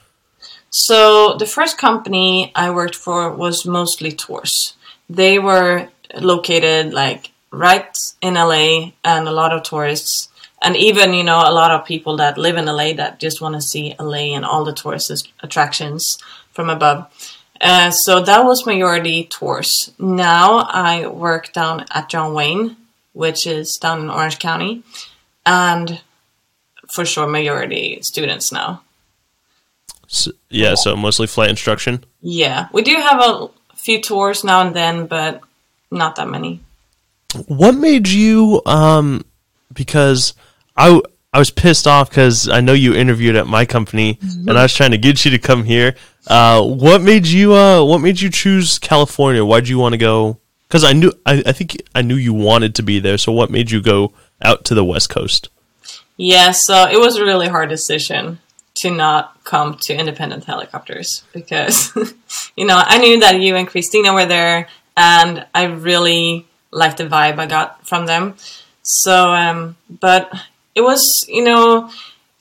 So the first company I worked for was mostly tours. They were located like right in LA and a lot of tourists and even you know a lot of people that live in LA that just want to see LA and all the tourist attractions from above. Uh, so that was majority tours. Now I work down at John Wayne, which is down in Orange County, and for sure majority students now. S yeah, so mostly flight instruction. Yeah, we do have a few tours now and then, but not that many. What made you? Um, because I was pissed off because I know you interviewed at my company, and I was trying to get you to come here. Uh, what made you? Uh, what made you choose California? Why'd you want to go? Because I knew I, I think I knew you wanted to be there. So what made you go out to the West Coast? Yeah, so it was a really hard decision to not come to independent helicopters because, you know, I knew that you and Christina were there and I really liked the vibe I got from them. So, um, but it was, you know,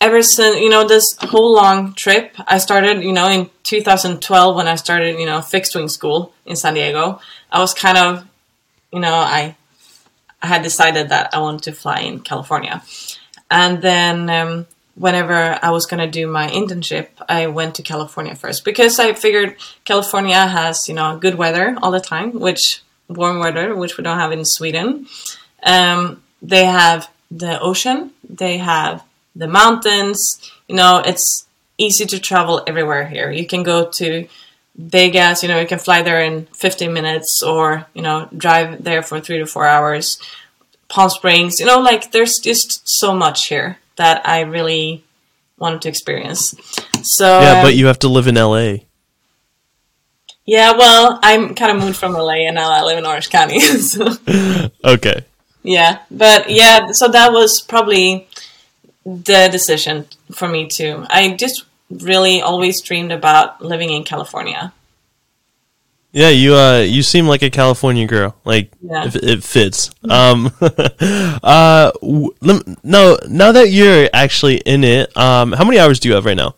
ever since, you know, this whole long trip, I started, you know, in 2012 when I started, you know, fixed wing school in San Diego. I was kind of, you know, I, I had decided that I wanted to fly in California. And then um, whenever I was going to do my internship, I went to California first because I figured California has, you know, good weather all the time, which warm weather, which we don't have in Sweden. Um, they have the ocean, they have the mountains. You know, it's easy to travel everywhere here. You can go to Vegas, you know, you can fly there in 15 minutes or, you know, drive there for three to four hours. Palm Springs, you know, like there's just so much here that I really wanted to experience. So Yeah, but you have to live in LA. yeah, well, I'm kind of moved from LA and now I live in Orange County. so, Okay. yeah, but yeah, so that was probably the decision for me too. I just really always dreamed about living in California. Yeah, you uh you seem like a California girl. Like Yeah. if it fits. Um uh no, now that you're actually in it, um how many hours do you have right now?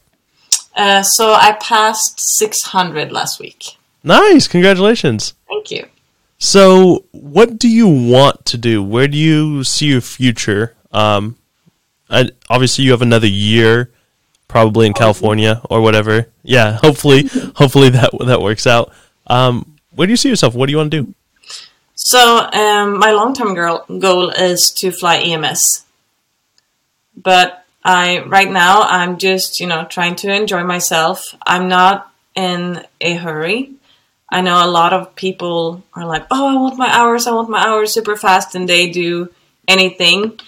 Uh, so I passed 600 last week. Nice. Congratulations. Thank you. So, what do you want to do? Where do you see your future? Um I, obviously you have another year probably in California or whatever. Yeah, hopefully hopefully that that works out. Um where do you see yourself? What do you want to do? So um, my long-term girl, goal is to fly EMS, but I right now I'm just you know trying to enjoy myself. I'm not in a hurry. I know a lot of people are like, "Oh, I want my hours. I want my hours super fast," and they do anything.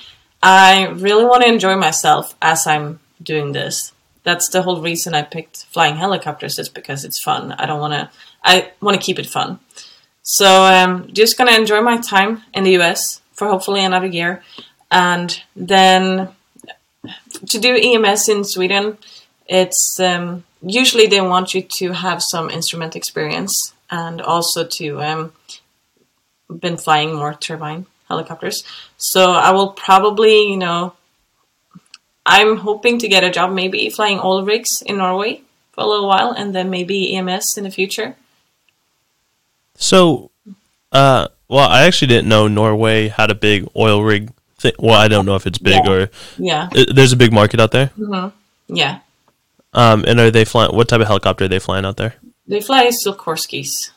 I really want to enjoy myself as I'm doing this. That's the whole reason I picked flying helicopters is because it's fun. I don't want to. I want to keep it fun. So I'm just gonna enjoy my time in the US for hopefully another year, and then to do EMS in Sweden, it's um, usually they want you to have some instrument experience and also to um, been flying more turbine helicopters. So I will probably, you know, I'm hoping to get a job maybe flying oil rigs in Norway for a little while, and then maybe EMS in the future. So, uh, well, I actually didn't know Norway had a big oil rig thing. Well, I don't know if it's big Yeah. or Yeah, there's a big market out there. yeah. Um, and are they flying? What type of helicopter are they flying out there? They fly Sikorsky's.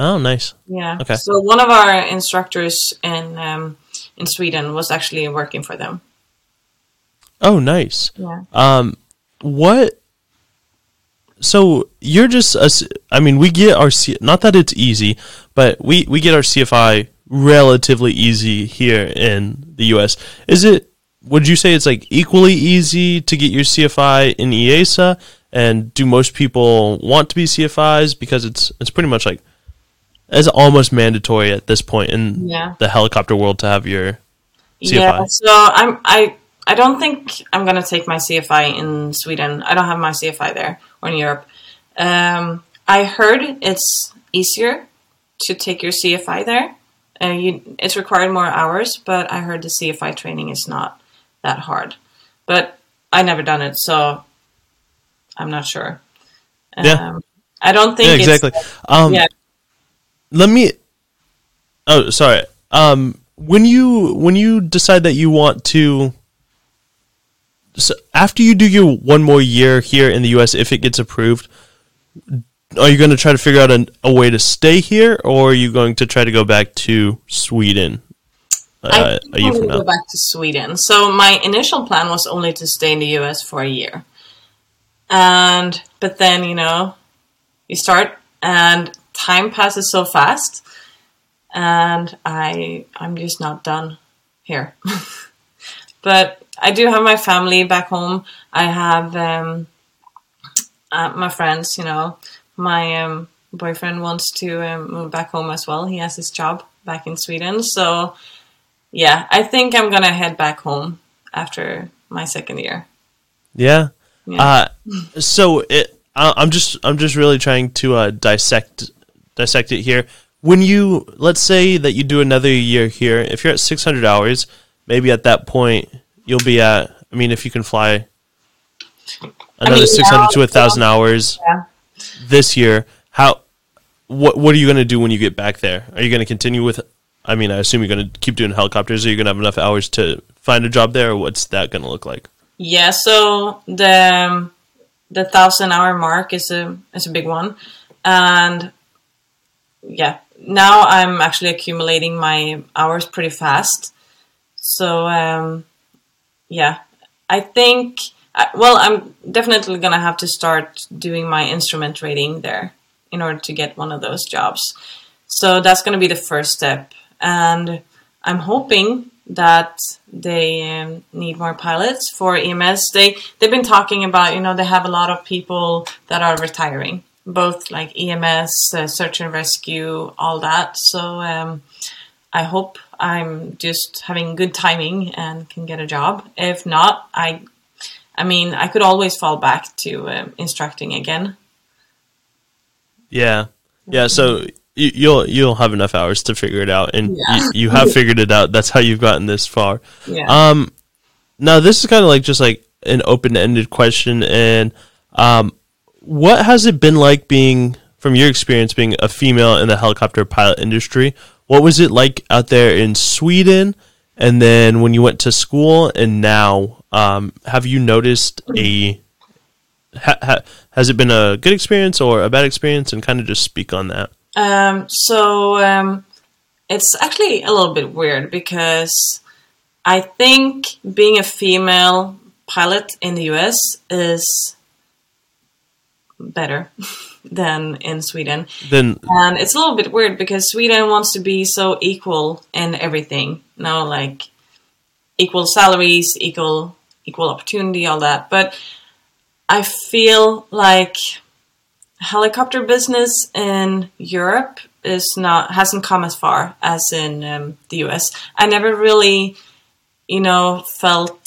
Oh, nice. Yeah. Okay. So one of our instructors in um, in Sweden was actually working for them. Oh, nice. Yeah. Um, what? So you're just a I mean, we get our C- not that it's easy, but we we get our CFI relatively easy here in the U.S. Is it? Would you say it's like equally easy to get your CFI in EASA? And do most people want to be CFIs because it's it's pretty much like it's almost mandatory at this point in Yeah. the helicopter world to have your CFI. Yeah. So I'm I I don't think I'm gonna take my CFI in Sweden. I don't have my CFI there or in Europe. Um, I heard it's easier to take your CFI there. Uh, you, it's required more hours, but I heard the CFI training is not that hard. But I never done it, so I'm not sure. Yeah. Um, I don't think Yeah, exactly. Um, yeah. Let me oh sorry. Um when you when you decide that you want to so after you do your one more year here in the US if it gets approved are you going to try to figure out an, a way to stay here or are you going to try to go back to Sweden? I uh, think year I'm go back to Sweden. So my initial plan was only to stay in the US for a year, and but then you know, you start and time passes so fast, and I I'm just not done here. but I do have my family back home. I have um, uh, my friends. You know, my um, boyfriend wants to um, move back home as well. He has his job back in Sweden, so yeah, I think I'm gonna head back home after my second year. yeah Yeah. Uh, so it, I, I'm just I'm just really trying to uh, dissect dissect it here. When you let's say that you do another year here, if you're at 600 hours, maybe at that point you'll be at. I mean, if you can fly another mean, 600 now- to 1,000 hours Yeah. this year, how what what are you going to do when you get back there? Are you going to continue with? I mean, I assume you're going to keep doing helicopters. Are you going to have enough hours to find a job there, or what's that going to look like? Yeah, so the um, the thousand hour mark is a is a big one, and yeah, now I'm actually accumulating my hours pretty fast. So um, yeah, I think. Well, I'm definitely gonna have to start doing my instrument rating there in order to get one of those jobs. So that's gonna be the first step, and I'm hoping that they um, need more pilots for EMS. They they've been talking about you know they have a lot of people that are retiring, both like EMS, uh, search and rescue, all that. So um, I hope I'm just having good timing and can get a job. If not, I I mean I could always fall back to um, instructing again. Yeah, yeah. So you, you'll you'll have enough hours to figure it out, and Yeah. you, you have figured it out. That's how you've gotten this far. Yeah. Um, now this is kind of like just like an open-ended question, and um, what has it been like being, from your experience, being a female in the helicopter pilot industry? What was it like out there in Sweden, and then when you went to school, and now, um, have you noticed a ha, ha, has it been a good experience or a bad experience, and kind of just speak on that? Um, so um, it's actually a little bit weird because I think being a female pilot in the US is better than in Sweden. Then And it's a little bit weird because Sweden wants to be so equal in everything. You know, like equal salaries, equal equal opportunity, all that. But I feel like helicopter business in Europe is not hasn't come as far as in um, the US. I never really, you know, felt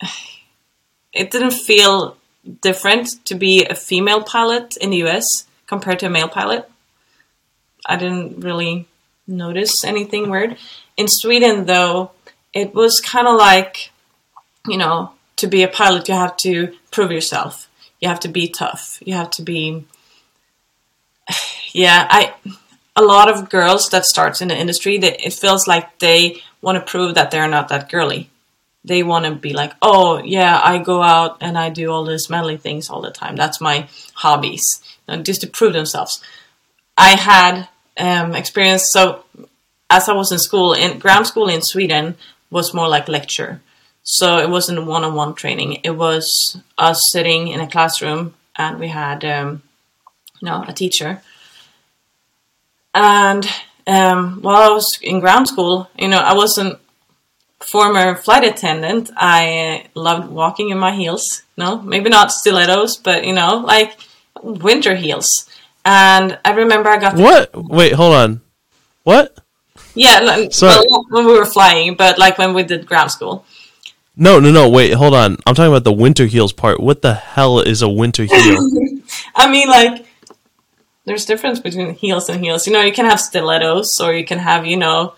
it didn't feel different to be a female pilot in the US compared to a male pilot. I didn't really notice anything weird. In Sweden, though, it was kind of like, you know, to be a pilot, you have to prove yourself. You have to be tough. You have to be. Yeah, I. A lot of girls that starts in the industry, it feels like they want to prove that they're not that girly. They want to be like, oh yeah, I go out and I do all these manly things all the time. That's my hobbies, know, just to prove themselves. I had um, experience. So, as I was in school, in ground school in Sweden was more like lecture. So it wasn't one-on-one training. It was us sitting in a classroom, and we had, um, you know, a teacher. And um, while I was in ground school, you know, I wasn't former flight attendant. I uh, loved walking in my heels. No, maybe not stilettos, but you know, like winter heels. And I remember I got what? Wait, hold on. What? yeah, Sorry. well, when we were flying, but like when we did ground school. No, no, no. Wait, hold on. I'm talking about the winter heels part. What the hell is a winter heel? I mean, like, there's difference between heels and heels. You know, you can have stilettos, or you can have, you know,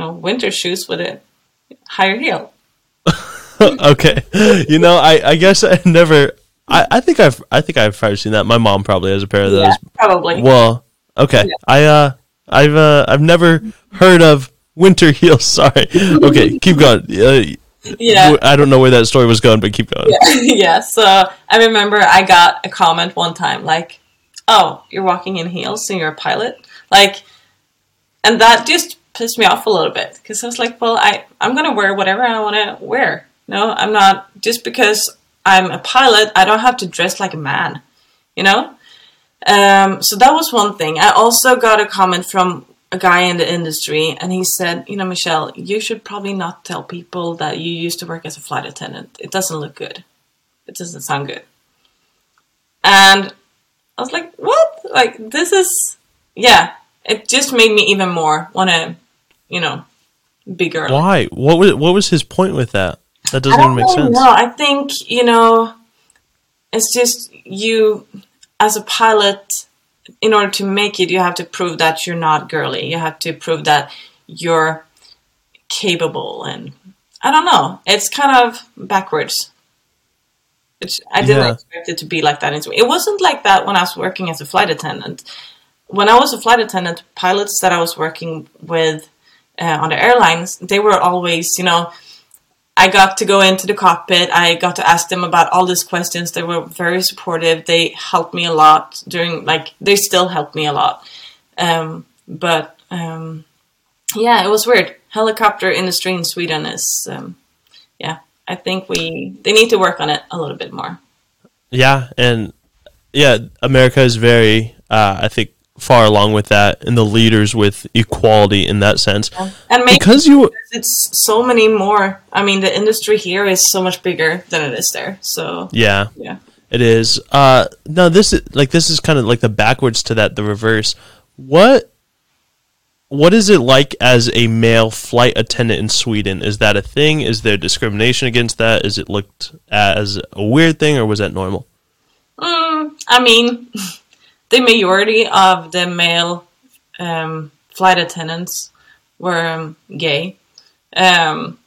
know, winter shoes with a higher heel. okay. You know, I, I guess I never. I, I think I've I think I've probably seen that. My mom probably has a pair of those. Yeah, probably. Well, okay. I uh I've uh I've never heard of winter heels. Sorry. Okay, keep going. Uh, yeah. I don't know where that story was going, but keep going. Yeah. yeah, so I remember I got a comment one time like, "Oh, you're walking in heels and you're a pilot," like, and that just pissed me off a little bit because I was like, "Well, I I'm gonna wear whatever I want to wear. No, I'm not just because I'm a pilot. I don't have to dress like a man, you know." Um, so that was one thing. I also got a comment from a guy in the industry, and he said, "You know, Michelle, you should probably not tell people that you used to work as a flight attendant. It doesn't look good. It doesn't sound good." And I was like, "What? Like this is yeah." It just made me even more want to, you know, be girly. Why? What was what was his point with that? That doesn't even make really sense. No, I think you know, it's just you as a pilot. In order to make it, you have to prove that you're not girly. You have to prove that you're capable, and I don't know. It's kind of backwards. Which I didn't Yeah. expect it to be like that. It wasn't like that when I was working as a flight attendant. When I was a flight attendant, pilots that I was working with uh, on the airlines, they were always, you know, I got to go into the cockpit. I got to ask them about all these questions. They were very supportive. They helped me a lot during, like, they still help me a lot. Um, but um, yeah, it was weird. Helicopter industry in Sweden is, um, yeah, I think we they need to work on it a little bit more. Yeah, and yeah, America is very, uh, I think, far along with that, and the leaders with equality in that sense. Yeah. And maybe because you, it's so many more. I mean, the industry here is so much bigger than it is there. So yeah, yeah, it is. Uh, no, this is like this is kind of like the backwards to that, the reverse. What what is it like as a male flight attendant in Sweden? Is that a thing? Is there discrimination against that? Is it looked as a weird thing, or was that normal? Mm, I mean, the majority of the male um, flight attendants were um, gay, um,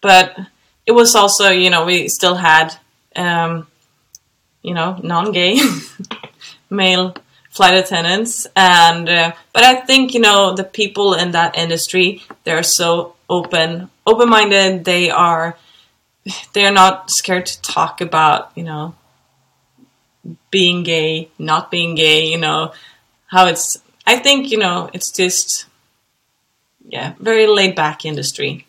but it was also, you know, we still had, um, you know, non-gay male flight attendants. And uh, but i think you know the people in that industry they're so open open-minded. They are they're not scared to talk about you know being gay not being gay you know how it's i think you know it's just yeah very laid back industry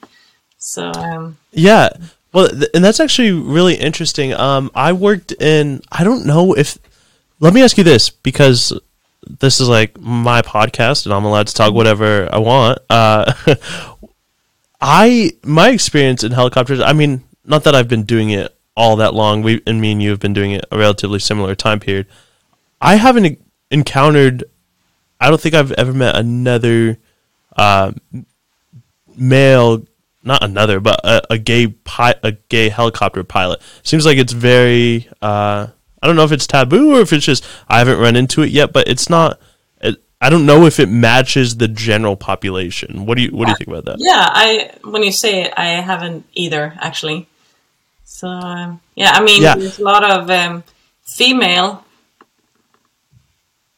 so um yeah well th- and that's actually really interesting um i worked in i don't know if let me ask you this because this is like my podcast and I'm allowed to talk whatever I want. Uh, I my experience in helicopters. I mean, not that I've been doing it all that long. We and me and you have been doing it a relatively similar time period. I haven't encountered. I don't think I've ever met another uh, male, not another, but a, a gay pi- a gay helicopter pilot. Seems like it's very. Uh, I don't know if it's taboo or if it's just I haven't run into it yet, but it's not. It, I don't know if it matches the general population. What do you What do you think about that? Yeah, I when you say it, I haven't either actually. So um, yeah, I mean, Yeah. there's a lot of um, female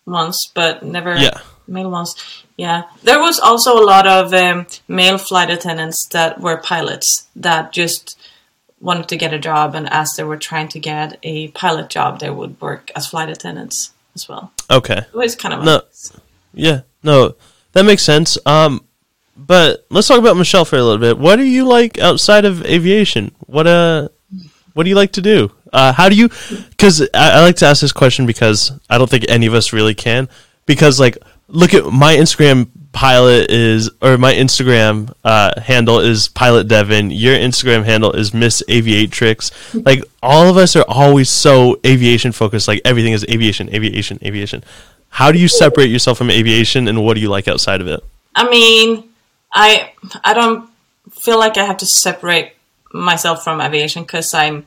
ones, but never Yeah. male ones. Yeah, there was also a lot of um, male flight attendants that were pilots that just wanted to get a job, and as they were trying to get a pilot job, they would work as flight attendants as well. Okay. It was kind of No. Yeah. No, that makes sense. Um, but let's talk about Michelle for a little bit. What do you like outside of aviation? What uh, what do you like to do? Uh, how do you? Because I, I like to ask this question because I don't think any of us really can. Because like, look at my Instagram pilot is or my Instagram uh, handle is pilot Devin. Your Instagram handle is Miss Aviatrix. Like all of us are always so aviation focused. Like everything is aviation, aviation, aviation. How do you separate yourself from aviation, and what do you like outside of it? I mean, I I don't feel like I have to separate myself from aviation because I'm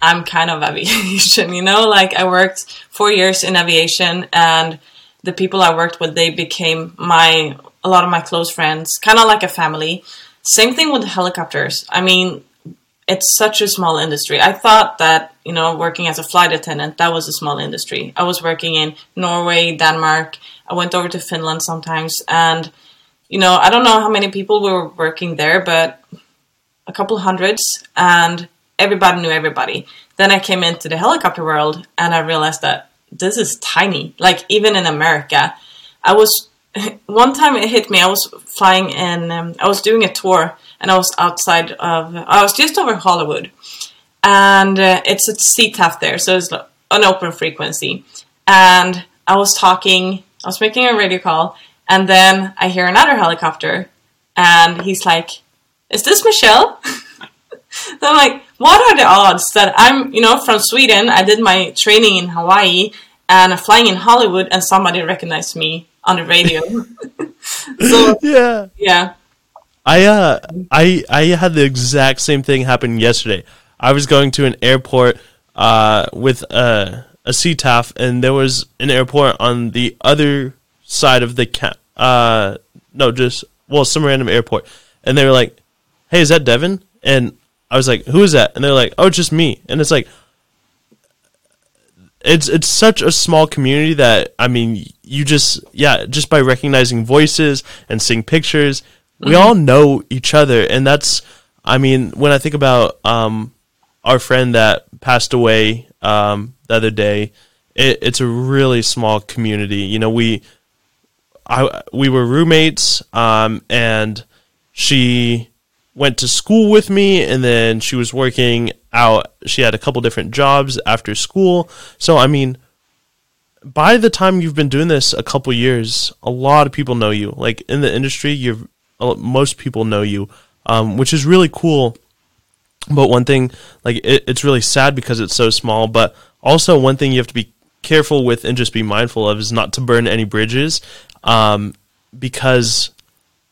I'm kind of aviation, you know. Like I worked four years in aviation, and the people I worked with, they became my a lot of my close friends, kind of like a family. Same thing with helicopters. I mean, it's such a small industry. I thought that, you know, working as a flight attendant, that was a small industry. I was working in Norway, Denmark. I went over to Finland sometimes. And, you know, I don't know how many people were working there, but a couple hundreds. And everybody knew everybody. Then I came into the helicopter world and I realized that this is tiny. Like, even in America, I was one time it hit me. I was flying and Um, I was doing a tour, and I was outside of. I was just over Hollywood, and uh, it's a CTAF there, so it's an open frequency. And I was talking. I was making a radio call, and then I hear another helicopter, and he's like, "Is this Michelle?" so I'm like, "What are the odds that I'm, you know, from Sweden? I did my training in Hawaii." And I'm flying in Hollywood, and somebody recognized me on the radio. so Yeah. yeah, I uh I I had the exact same thing happen yesterday. I was going to an airport uh with a a CTAF and there was an airport on the other side of the ca- uh no just well some random airport and they were like, "Hey, is that Devin?" And I was like, "Who is that?" And they're like, "Oh, it's just me." And it's like it's it's such a small community that I mean, you just yeah, just by recognizing voices and seeing pictures, we all know each other, and that's I mean, when I think about um, our friend that passed away um, the other day, it, it's a really small community. You know, we I we were roommates, um, and she went to school with me, and then she was working out. She had a couple different jobs after school. So I mean, by the time you've been doing this a couple years, a lot of people know you. Like in the industry, you've most people know you, um, which is really cool. But one thing, like it, it's really sad because it's so small. But also one thing you have to be careful with and just be mindful of is not to burn any bridges, um, because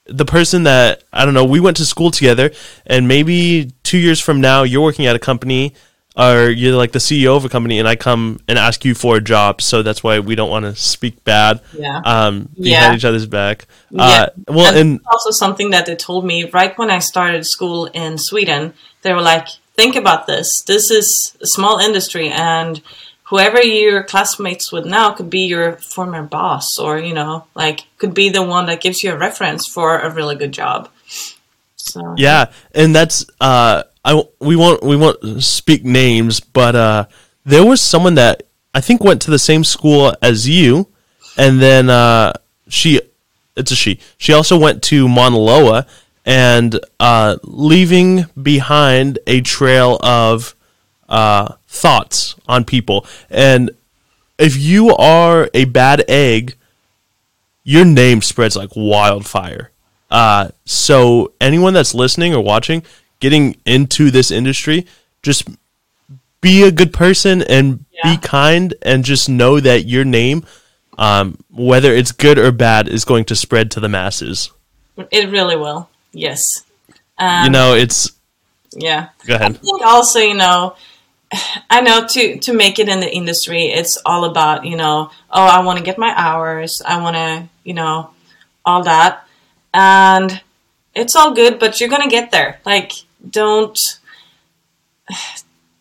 the person that I don't know, we went to school together, and maybe two years from now, you're working at a company or you're like the CEO of a company and I come and ask you for a job. So that's why we don't want to speak bad. Yeah. Um, behind Yeah. each other's back. Yeah. Uh, well, and, and also something that they told me right when I started school in Sweden. They were like, "Think about this. This is a small industry, and whoever your classmates with now could be your former boss, or you know, like could be the one that gives you a reference for a really good job." So yeah, and that's uh, I we won't we won't speak names, but uh, there was someone that I think went to the same school as you, and then uh, she it's a she. She also went to Mauna Loa and uh, leaving behind a trail of uh, thoughts on people. And if you are a bad egg, your name spreads like wildfire. Uh, so anyone that's listening or watching, getting into this industry, just be a good person and Yeah. be kind, and just know that your name, um, whether it's good or bad, is going to spread to the masses. it really will. Yes. you know, it's Yeah. go I ahead. think also, you know, I know to to make it in the industry, it's all about you know, oh, I want to get my hours, I want to, you know, all that, and it's all good, but you're gonna get there. Like, don't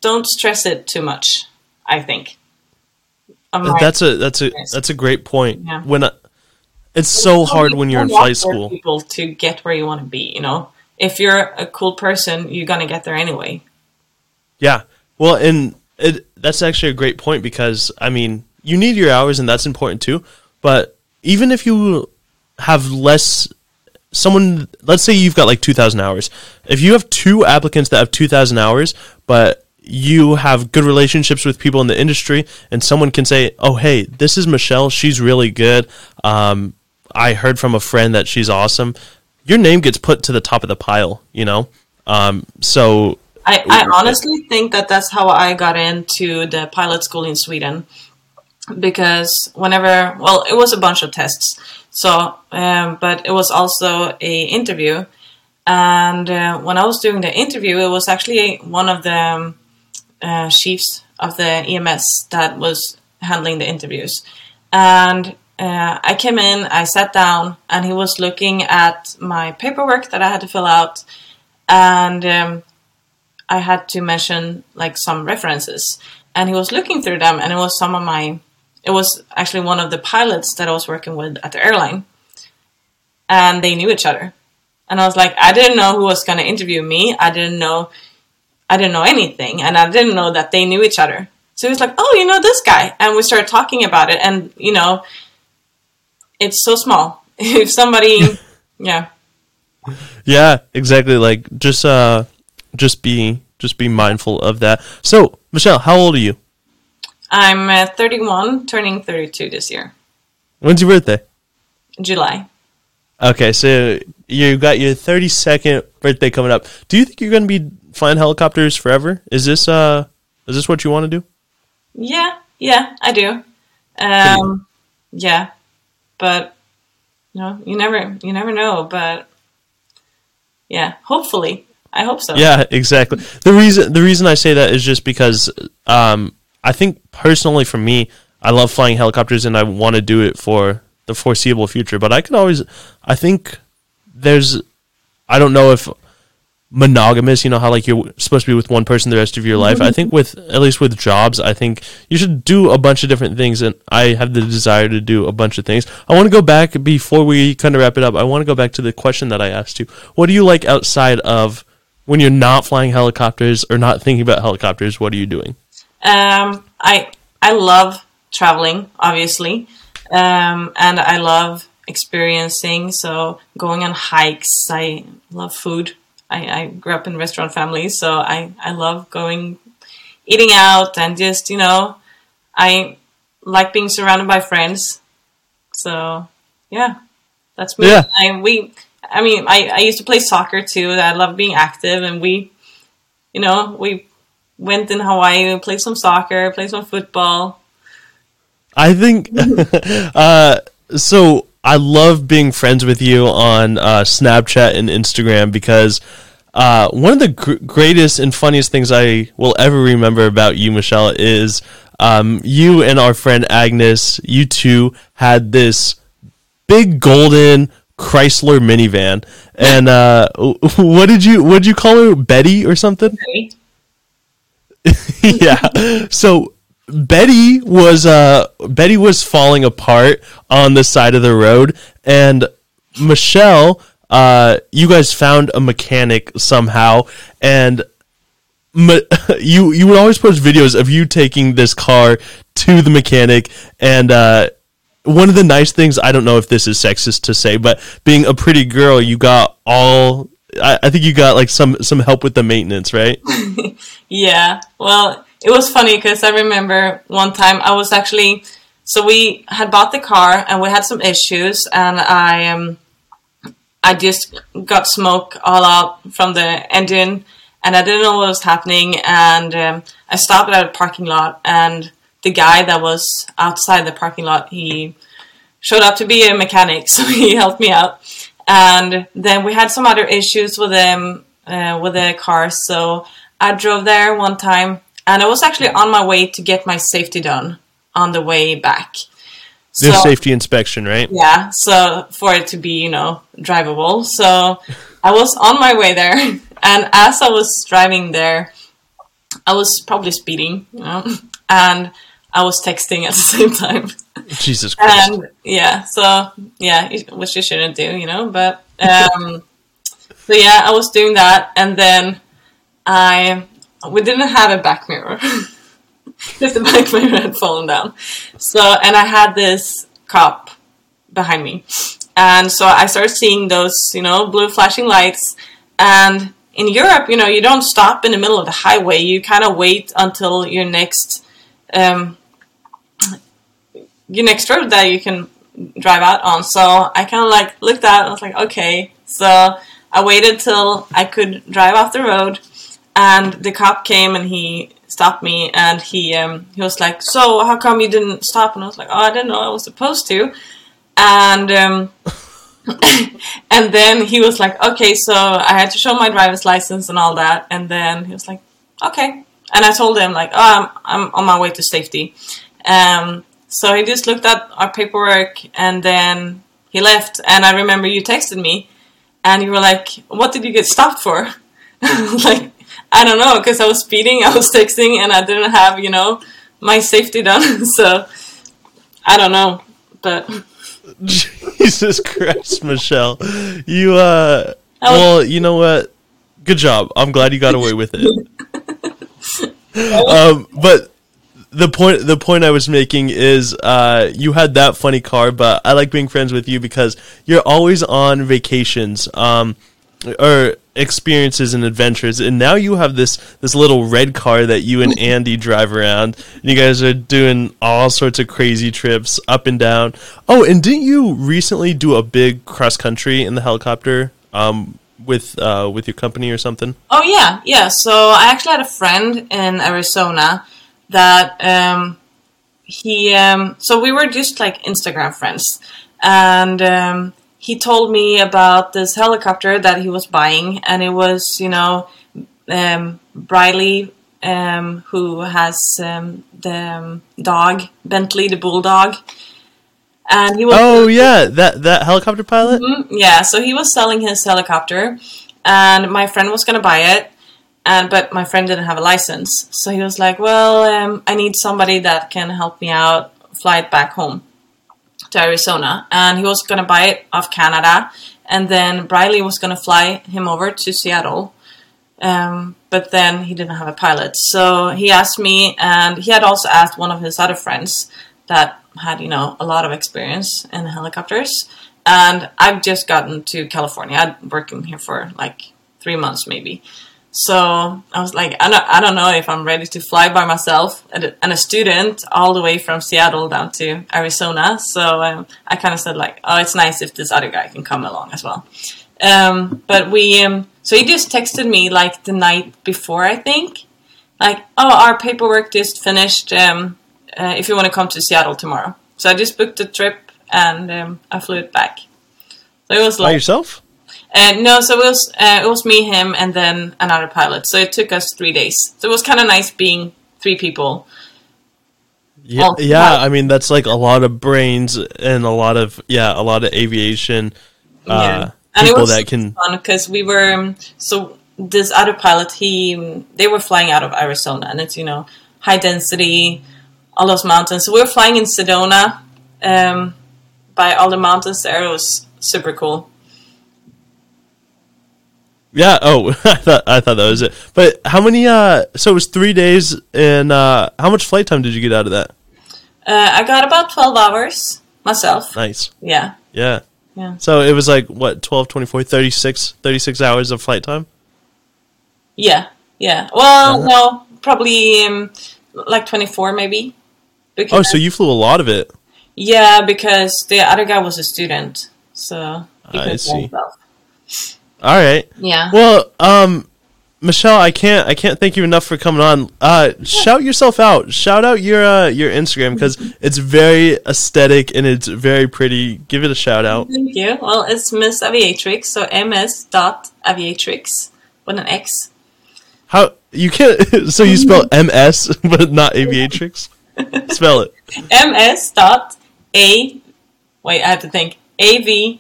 don't stress it too much. I think. That's a that's a that's a great point. Yeah. When uh, it's so hard when you're in flight school. People to get where you want to be, you know. If you're a cool person, you're gonna get there anyway. Yeah. Well, and it, that's actually a great point because I mean, you need your hours and that's important too. But even if you have less, someone, let's say you've got like 2,000 hours. If you have two applicants that have 2,000 hours, but you have good relationships with people in the industry and someone can say, oh, hey, this is Michelle. She's really good. Um, I heard from a friend that she's awesome. Your name gets put to the top of the pile, you know? Um, so I, I honestly think that that's how I got into the pilot school in Sweden. Because whenever, well, it was a bunch of tests. So, um, but it was also a interview. And uh, when I was doing the interview, it was actually one of the um, uh, chiefs of the EMS that was handling the interviews. And uh, I came in, I sat down, and he was looking at my paperwork that I had to fill out. And um, I had to mention like some references, and he was looking through them, and it was some of my. It was actually one of the pilots that I was working with at the airline, and they knew each other, and I was like, I didn't know who was going to interview me. I didn't know, I didn't know anything, and I didn't know that they knew each other. So he was like, "Oh, you know this guy," and we started talking about it, and you know, it's so small. if somebody, yeah, Yeah, exactly. Like just uh just be just be mindful of that. So, Michelle, how old are you? I'm uh, 31, turning 32 this year, When's your birthday? July. Okay, so you got your 32nd birthday coming up. Do you think you're going to be flying helicopters forever? Is this uh is this what you want to do? Yeah, yeah, I do. Um, yeah, but no, you never, you never know. But yeah, hopefully, I hope so. Yeah, exactly. The reason the reason I say that is just because um, I think personally for me, I love flying helicopters and I want to do it for the foreseeable future. But I could always, I think there's, I don't know if monogamous. You know how like you're supposed to be with one person the rest of your life. I think with at least with jobs, I think you should do a bunch of different things, and I have the desire to do a bunch of things. I want to go back before we kind of wrap it up. I want to go back to the question that I asked you. What do you like outside of when you're not flying helicopters or not thinking about helicopters? What are you doing? Um, I I love traveling, obviously, um, and I love experiencing. So going on hikes. I love food. I, I grew up in restaurant family, so I, I love going, eating out, and just you know, I like being surrounded by friends. So yeah, that's me. Yeah. I we I mean I, I used to play soccer too. I love being active, and we, you know, we went in Hawaii and played some soccer, played some football. I think uh, so. I love being friends with you on uh, Snapchat and Instagram because uh, one of the gr- greatest and funniest things I will ever remember about you, Michelle, is um, you and our friend Agnes. You two had this big golden Chrysler minivan, and uh, what did you what did you call her, Betty or something? Yeah. So Betty was uh Betty was falling apart on the side of the road. And Michelle uh you guys found a mechanic somehow. And you you would always post videos of you taking this car to the mechanic. And uh one of the nice things I don't know if this is sexist to say but being a pretty girl you got all I, I think you got like some some help with the maintenance right Yeah. Well, it was funny because I remember one time I was actually so we had bought the car and we had some issues and I um I just got smoke all out from the engine and I didn't know what was happening and um, I stopped at a parking lot and the guy that was outside the parking lot he showed up to be a mechanic so he helped me out and then we had some other issues with them uh, with the car so I drove there one time and I was actually on my way to get my safety done on the way back. the So- safety inspection right yeah, so for it to be, you know, drivable. So I was on my way there, and as I was driving there, I was probably speeding, you know, and I was texting at the same time. Jesus Christ. And yeah, so yeah, which you shouldn't do, you know, but um, so yeah, I was doing that, and then I we didn't have a back mirror because the back mirror had fallen down. So and I had this cop behind me, and so I started seeing those, you know, blue flashing lights, and in Europe, you know, you don't stop in the middle of the highway. You kind of wait until your next. Um, your next road that you can drive out on. So I kind of like looked at. I was like, okay. So I waited till I could drive off the road, and the cop came and he stopped me and he um, he was like, so how come you didn't stop? And I was like, oh, I didn't know I was supposed to. And um, and then he was like, okay, so I had to show my driver's license and all that. And then he was like, okay. And I told him like, oh, I'm, I'm on my way to safety. Um, so he just looked at our paperwork and then he left. And I remember you texted me and you were like, what did you get stopped for? like, I don't know, because I was speeding, I was texting, and I didn't have, you know, my safety done. so I don't know. But Jesus Christ, Michelle. You uh well, you know what? Good job. I'm glad you got away with it. um but the point the point I was making is uh you had that funny car, but I like being friends with you because you're always on vacations. Um or experiences and adventures and now you have this this little red car that you and Andy drive around and you guys are doing all sorts of crazy trips up and down oh and didn't you recently do a big cross country in the helicopter um with uh with your company or something Oh yeah, yeah. So I actually had a friend in Arizona that um, he. Um, so we were just like Instagram friends, and um, he told me about this helicopter that he was buying, and it was you know um, Briley. Um, who has um, the um, dog Bentley the bulldog, and he was oh yeah that that helicopter pilot? Mm, Yeah, so he was selling his helicopter, and my friend was gonna buy it, and but my friend didn't have a license, so he was like, "Well, um, I need somebody that can help me out, fly it back home to Arizona," and he was gonna buy it off Canada, and then Briley was gonna fly him over to Seattle. Um, but then he didn't have a pilot, so he asked me, and he had also asked one of his other friends that had, you know, a lot of experience in helicopters. And I've just gotten to California. Been working here for like three months maybe. So I was like, I don't, I don't know if I'm ready to fly by myself and a, and a student all the way from Seattle down to Arizona. So um, I kind of said like, oh, it's nice if this other guy can come along as well. Um, but we, um, so he just texted me like the night before, I think, like, oh, our paperwork just finished. Um, uh, if you want to come to Seattle tomorrow, so I just booked the trip and um, I flew it back. So it was By like, yourself? Uh, no, so it was uh, it was me, him, and then another pilot. So it took us three days. So it was kind of nice being three people. Yeah, yeah. I mean, that's like a lot of brains and a lot of yeah, a lot of aviation uh, and it people was that can. fun because we were um, so this other pilot he they were flying out of Arizona and it's you know high density all those mountains so we were flying in Sedona um, by all the mountains there it was super cool Yeah. Oh, I thought I thought that was it. But how many? Uh, so it was three days, and uh, how much flight time did you get out of that? uh, I got about 12 hours myself Nice. yeah Yeah. Yeah. So it was like what 12, 24, 36, 36 hours of flight time. yeah yeah well Uh-huh. no probably um, like 24 maybe because, Oh, so you flew a lot of it. yeah because the other guy was a student so he I see. himself. All right. yeah Well, um, Michelle, I can't I can't thank you enough for coming on. Uh, shout yourself out. Shout out your uh, your Instagram because it's very aesthetic and it's very pretty. Give it a shout out. Thank you. Well, it's Miss Aviatrix, so ms dot aviatrix with an X. How you can't? So you spell M S but not aviatrix. spell it. ms dot a. Wait, I have to think. A v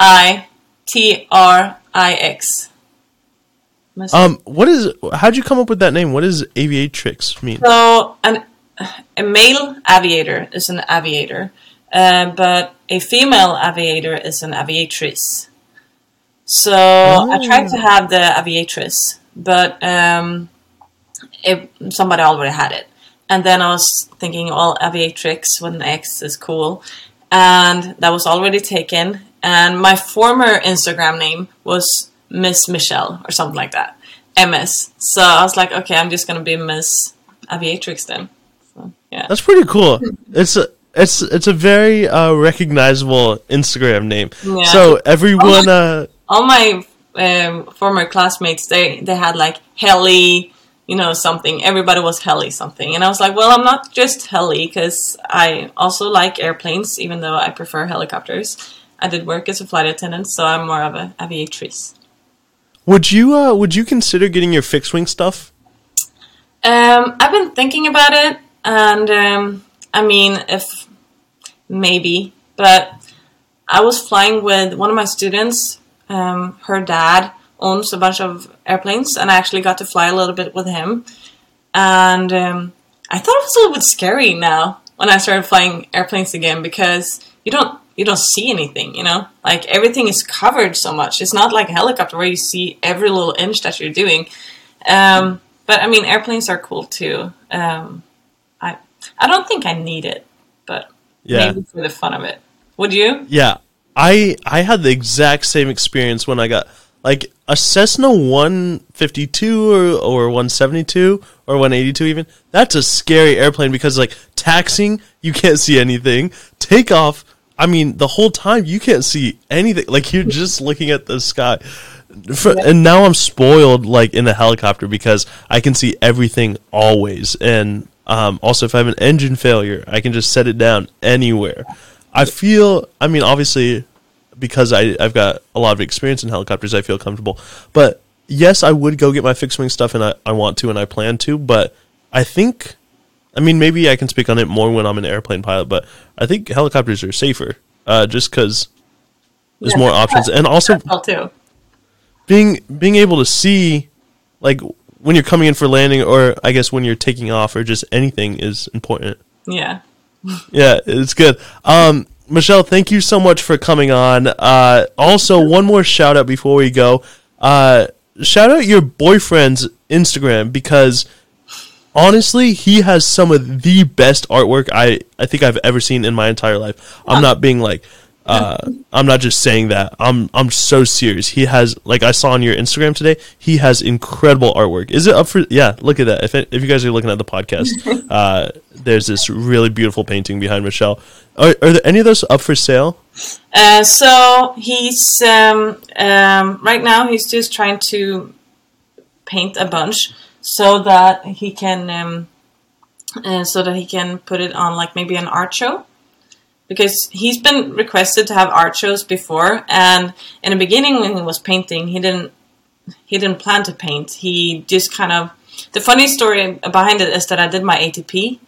i t r i x. Um, what is? How'd you come up with that name? What does aviatrix mean? So, an, a male aviator is an aviator, uh, but a female aviator is an aviatrice. So I tried to have the aviatrice, but um, it, somebody already had it. And then I was thinking, well, aviatrix with an X is cool. And that was already taken. And my former Instagram name was Miss Michelle or something like that. MS. So I was like, okay, I'm just gonna be Miss Aviatrix then. So, yeah. That's pretty cool. It's a it's it's a very uh, recognizable Instagram name. Yeah. So everyone, uh, All my um, former classmates, they they had like Helly, you know, something. Everybody was Helly something, and I was like, well, I'm not just Helly because I also like airplanes, even though I prefer helicopters. I did work as a flight attendant, so I'm more of a aviatrice. would you uh, would you consider getting your fixed wing stuff? Um, I've been thinking about it, and um, I mean, if maybe, but I was flying with one of my students. Um, her dad owns a bunch of airplanes, and I actually got to fly a little bit with him. And um, I thought it was a little bit scary now when I started flying airplanes again because you don't you don't see anything, you know, like everything is covered so much. It's not like a helicopter where you see every little inch that you're doing. Um, but I mean, airplanes are cool too. Um, I I don't think I need it, but Yeah. maybe for the fun of it. Would you? Yeah, I I had the exact same experience when I got like a Cessna 152 or or 172 or 182 even. That's a scary airplane because like taxing, you can't see anything. Takeoff, I mean, the whole time you can't see anything. Like you're just looking at the sky. For, and now I'm spoiled like in a helicopter because I can see everything always. And um, also, if I have an engine failure, I can just set it down anywhere. I feel, I mean, obviously, because I, I've got a lot of experience in helicopters, I feel comfortable. But yes, I would go get my fixed wing stuff, and I, I want to, and I plan to. But I think, I mean, maybe I can speak on it more when I'm an airplane pilot, but I think helicopters are safer uh, just because there's Yeah. more options. And also, being being able to see like when you're coming in for landing or I guess when you're taking off or just anything is important. Yeah. Yeah, it's good. Um Michelle, thank you so much for coming on. Uh also one more shout out before we go. Uh shout out your boyfriend's Instagram because honestly, he has some of the best artwork I I think I've ever seen in my entire life. I'm not being like Uh, I'm not just saying that. I'm I'm so serious. He has like I saw on your Instagram today. He has incredible artwork. Is it up for? Yeah, look at that. If it, if you guys are looking at the podcast, uh, there's this really beautiful painting behind Michelle. Are, are there any of those up for sale? Uh, so he's um, um, right now he's just trying to paint a bunch so that he can um, uh, so that he can put it on like maybe an art show? Because he's been requested to have art shows before and in the beginning when he was painting he didn't he didn't plan to paint. He just kind of the funny story behind it is that i did my atp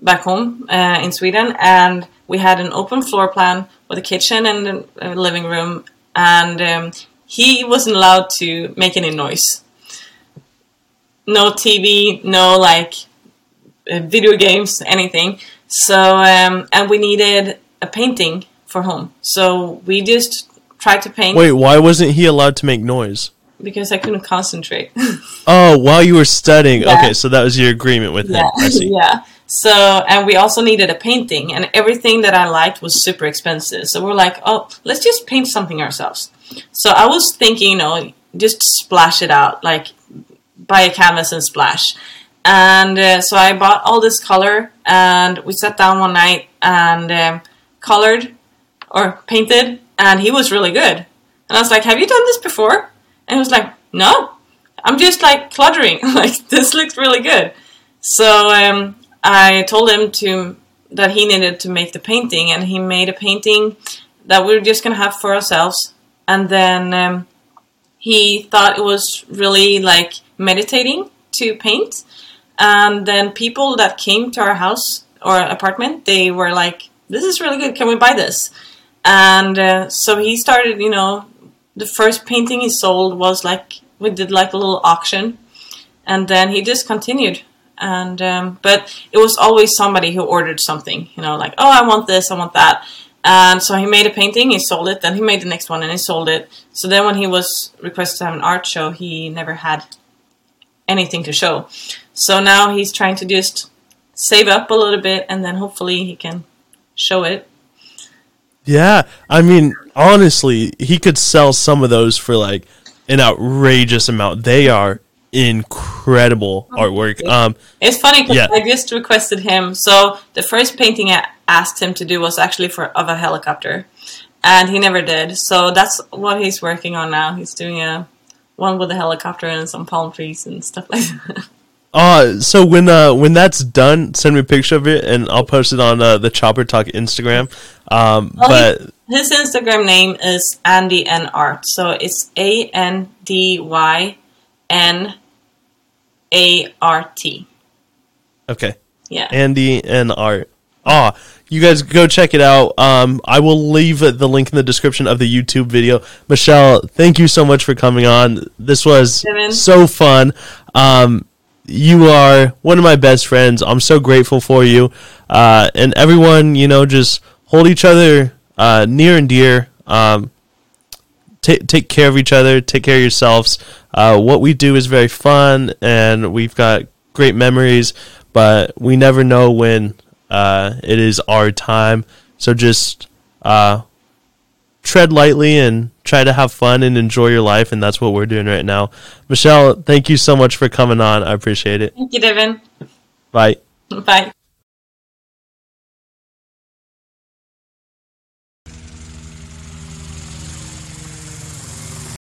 back home uh, in sweden and we had an open floor plan with a kitchen and a living room and um, he wasn't allowed to make any noise no tv no like uh, video games anything so um, and we needed a painting for home. So we just tried to paint. Wait, why wasn't he allowed to make noise? Because I couldn't concentrate. oh, while you were studying. Yeah. Okay, so that was your agreement with yeah. him. I see. yeah. So, and we also needed a painting, and everything that I liked was super expensive. So we're like, oh, let's just paint something ourselves. So I was thinking, you know, just splash it out, like buy a canvas and splash. And uh, so I bought all this color, and we sat down one night and um, colored or painted, and he was really good. And I was like, "Have you done this before?" And he was like, "No, I'm just like cluttering. like this looks really good." So um, I told him to that he needed to make the painting, and he made a painting that we are just gonna have for ourselves. And then um, he thought it was really like meditating to paint. And then people that came to our house or apartment, they were like, this is really good. Can we buy this? And uh, so he started, you know, the first painting he sold was like, we did like a little auction. And then he just continued. And, um, but it was always somebody who ordered something, you know, like, oh, I want this, I want that. And so he made a painting, he sold it, then he made the next one and he sold it. So then when he was requested to have an art show, he never had anything to show. So now he's trying to just save up a little bit and then hopefully he can show it. Yeah, I mean, honestly, he could sell some of those for like an outrageous amount. They are incredible artwork. Um, it's funny because yeah. I just requested him. So the first painting I asked him to do was actually for of a helicopter, and he never did. So that's what he's working on now. He's doing a one with a helicopter and some palm trees and stuff like that. Uh, so when uh when that's done, send me a picture of it and I'll post it on uh, the Chopper Talk Instagram. Um, well, but his Instagram name is Andy N Art, so it's A N D Y N A R T. Okay. Yeah. Andy N Art. Ah, you guys go check it out. Um, I will leave the link in the description of the YouTube video. Michelle, thank you so much for coming on. This was so fun. Um, you are one of my best friends. I'm so grateful for you. Uh, and everyone, you know, just hold each other uh, near and dear. Um, t- take care of each other. Take care of yourselves. Uh, what we do is very fun, and we've got great memories. But we never know when uh, it is our time. So just uh, tread lightly and try to have fun and enjoy your life. And that's what we're doing right now. Michelle, thank you so much for coming on. I appreciate it. Thank you, Devin. Bye. Bye.